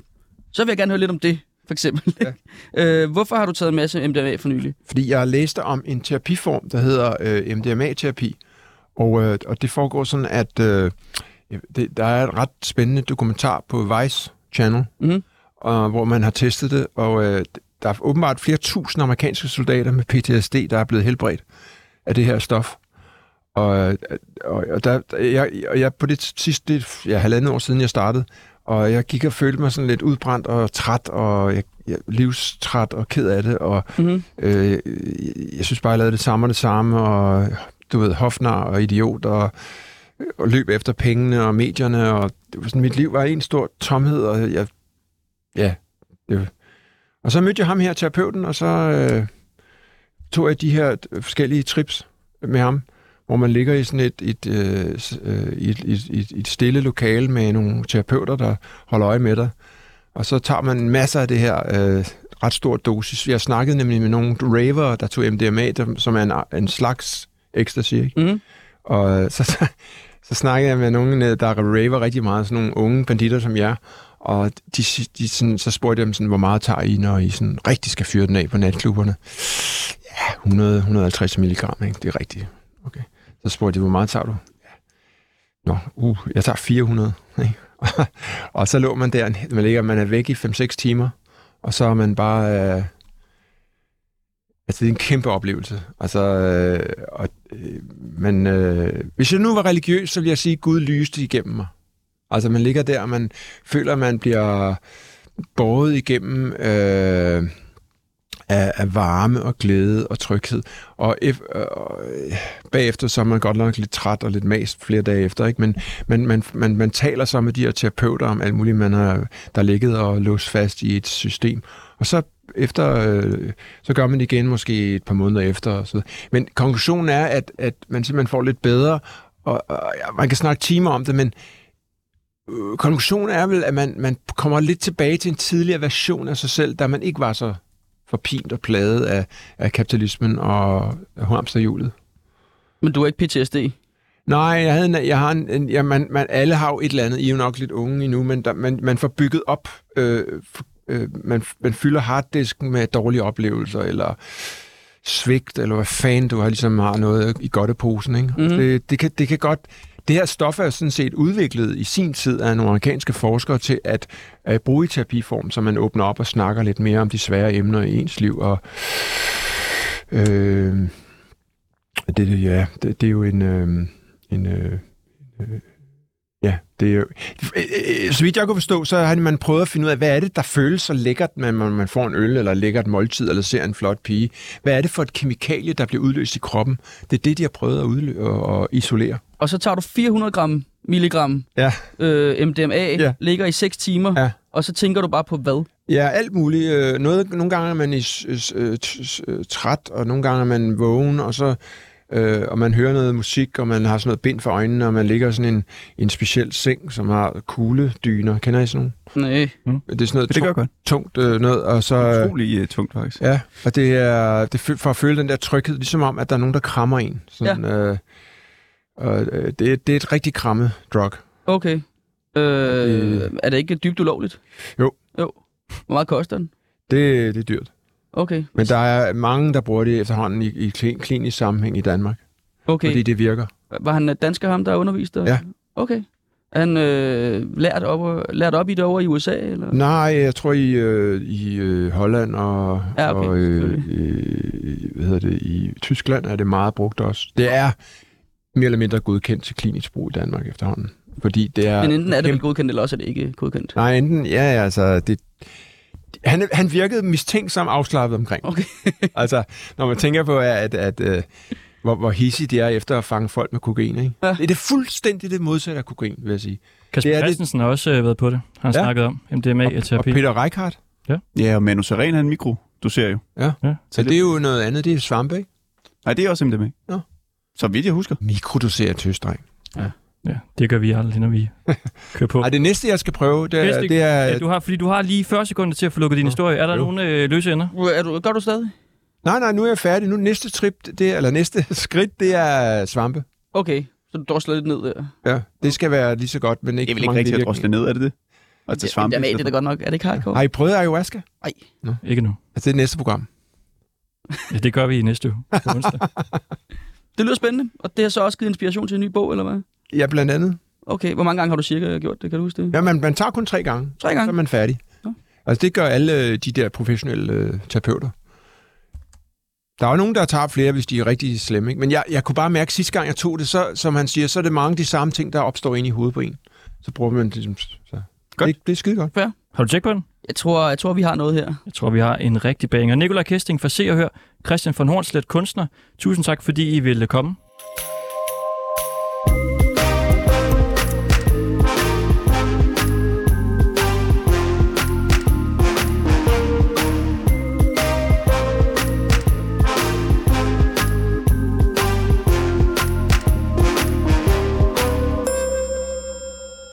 så vil jeg gerne høre lidt om det, for eksempel. Ja. øh, hvorfor har du taget en masse MDMA for nylig? Fordi jeg læste om en terapiform, der hedder øh, MDMA-terapi. Og, øh, og det foregår sådan, at øh, det, der er et ret spændende dokumentar på Vice Channel, Mhm. og, hvor man har testet det. Og øh, der er åbenbart flere tusind amerikanske soldater med PTSD, der er blevet helbredt af det her stof. Og, øh, og, og der, jeg, jeg på det sidste, det, ja, halvandet år siden jeg startede, og jeg gik og følte mig sådan lidt udbrændt og træt, og jeg, jeg, livstræt og ked af det, og Mm-hmm. Øh, jeg synes bare, jeg lavede det samme og det samme, og du ved, hofnar og idiot, og, og løb efter pengene og medierne, og det var sådan, mit liv var en stor tomhed, og jeg, ja, det, var- og så mødte jeg ham her, terapeuten, og så øh, tog jeg de her forskellige trips med ham, hvor man ligger i sådan et, et, øh, øh, et, et, et, et stille lokale med nogle terapeuter, der holder øje med dig. Og så tager man masser af det her øh, ret stor dosis. Jeg snakkede nemlig med nogle raver, der tog MDMA, der, som er en, en slags ecstasy. Ikke? Mm. Og øh, så, så, så snakkede jeg med nogle, der raver rigtig meget, sådan nogle unge banditter som jer. Og de, de sådan, så spurgte jeg dem, sådan, hvor meget tager I, når I sådan rigtig skal fyre den af på natklubberne? Ja, 100-150 milligram, ikke? det er rigtigt. Okay. Så spurgte de, hvor meget tager du? Nå, uh, jeg tager 400. Ikke? og så lå man der, man, ligger, man er væk i 5-6 timer, og så er man bare... Øh, altså, det er en kæmpe oplevelse. Altså, øh, og øh, men øh, hvis jeg nu var religiøs, så ville jeg sige, at Gud lyste igennem mig. Altså, man ligger der, og man føler, at man bliver båret igennem øh, af, af varme og glæde og tryghed. Og, ef, øh, øh, bagefter så er man godt nok lidt træt og lidt mast flere dage efter, ikke? men man, man, man, man taler så med de her terapeuter om alt muligt, man har, der ligget og låst fast i et system. Og så efter, øh, så gør man det igen måske et par måneder efter. Og så. Men konklusionen er, at, at man simpelthen får lidt bedre, og, og ja, man kan snakke timer om det, men øh, konklusionen er vel, at man, man kommer lidt tilbage til en tidligere version af sig selv, da man ikke var så forpint og plaget af, af kapitalismen og hamsterhjulet. Men du er ikke PTSD? Nej, jeg, havde en, jeg har en, en ja, man, man, alle har jo et eller andet. I er jo nok lidt unge endnu, men der, man, man får bygget op. Øh, øh, man, man fylder harddisken med dårlige oplevelser, eller svigt, eller hvad fanden du har, ligesom har noget i godteposen. Ikke? Mm-hmm. Det, det, kan, det kan godt... Det her stof er sådan set udviklet i sin tid af nogle amerikanske forskere til at, at bruge i terapiform, så man åbner op og snakker lidt mere om de svære emner i ens liv. Og, øh, det, ja, det, det er jo en... Øh, en øh, øh, Ja, det er jo... Så vidt jeg kunne forstå, så har man prøvet at finde ud af, hvad er det, der føles så lækkert, når man, får en øl, eller lækkert måltid, eller ser en flot pige. Hvad er det for et kemikalie, der bliver udløst i kroppen? Det er det, de har prøvet at, udlø- og isolere. Og så tager du 400 gram milligram ja. øh, MDMA, ja. ligger i 6 timer, ja. og så tænker du bare på hvad? Ja, alt muligt. Øh, noget, nogle gange er man i, øh, træt, og nogle gange er man vågen, og så øh, og man hører noget musik, og man har sådan noget bind for øjnene, og man ligger sådan en, en speciel seng, som har kugledyner. Kender I sådan nogle? Nej. Mm. Det er sådan noget det gør godt. tungt øh, noget, og så... Utrolig uh, tungt, faktisk. Ja, og det er det for at føle den der tryghed, ligesom om, at der er nogen, der krammer en. Sådan, ja. øh, og, øh, det, det er et rigtig kramme drug. Okay. Øh, det... Er det ikke dybt ulovligt? Jo. Jo. Hvor meget koster den? Det, det er dyrt. Okay. Men der er mange, der bruger det efterhånden i, i klinisk sammenhæng i Danmark. Okay. Fordi det virker. Var han dansker, ham der er undervist? Der? Ja. Okay. Er han øh, lært, op, lært op i det over i USA? Eller? Nej, jeg tror i, øh, i øh, Holland og, ja, okay. og øh, øh, hvad hedder det, i Tyskland er det meget brugt også. Det er mere eller mindre godkendt til klinisk brug i Danmark efterhånden. Fordi det er... Men enten er det vel godkendt, eller også er det ikke godkendt? Nej, enten, ja, altså, det, han, han virkede mistænksom afslappet omkring. Okay. altså, når man tænker på, at, at, at hvor, hvor hissige de er efter at fange folk med kokain. Ikke? Ja. Det er det fuldstændig det modsatte af kokain, vil jeg sige. Kasper Christensen har også øh, været på det. Han har ja. snakket om MDMA-terapi. Og, og Peter Reichardt. Ja. Ja, og Manu Seren en mikro. Du ser jo. Ja. ja. Så det er jo noget andet. Det er svampe, ikke? Nej, det er også MDMA. Ja. Så vidt jeg husker. Mikrodosere tøsdreng. Ja. Ja, det gør vi aldrig, når vi kører på. Ej, det næste, jeg skal prøve, det er... Det er ja, du har, fordi du har lige 40 sekunder til at få lukket din historie. Er der jo. nogle øh, løse ender? Er du, gør du stadig? Nej, nej, nu er jeg færdig. Nu næste trip, det er, eller næste skridt, det er svampe. Okay, så du drosler lidt ned der. Ja, det skal være lige så godt, men ikke Det er vel ikke rigtigt at drosle ned, er det det? Og til svampe? Jamen, det er da godt nok. Er det ikke hardcore? Har I prøvet ayahuasca? Nej. No. Ikke nu. Altså, det er næste program. ja, det gør vi i næste uge på onsdag. det lyder spændende, og det har så også givet inspiration til en ny bog, eller hvad? Ja, blandt andet. Okay, hvor mange gange har du cirka gjort det? Kan du huske det? Ja, man, man tager kun tre gange. Tre gange? Så er man færdig. Ja. Altså, det gør alle de der professionelle øh, terapeuter. Der er jo nogen, der tager flere, hvis de er rigtig slemme. Ikke? Men jeg, jeg kunne bare mærke, at sidste gang jeg tog det, så, som han siger, så er det mange af de samme ting, der opstår ind i hovedet på en. Så bruger man det ligesom... Så. Godt. Det, det er skide godt. Fair. Har du tjekket på den? Jeg tror, jeg tror, vi har noget her. Jeg tror, vi har en rigtig banger. Nikolaj Kesting fra Se og Hør, Christian von Hornslet, kunstner. Tusind tak, fordi I ville komme.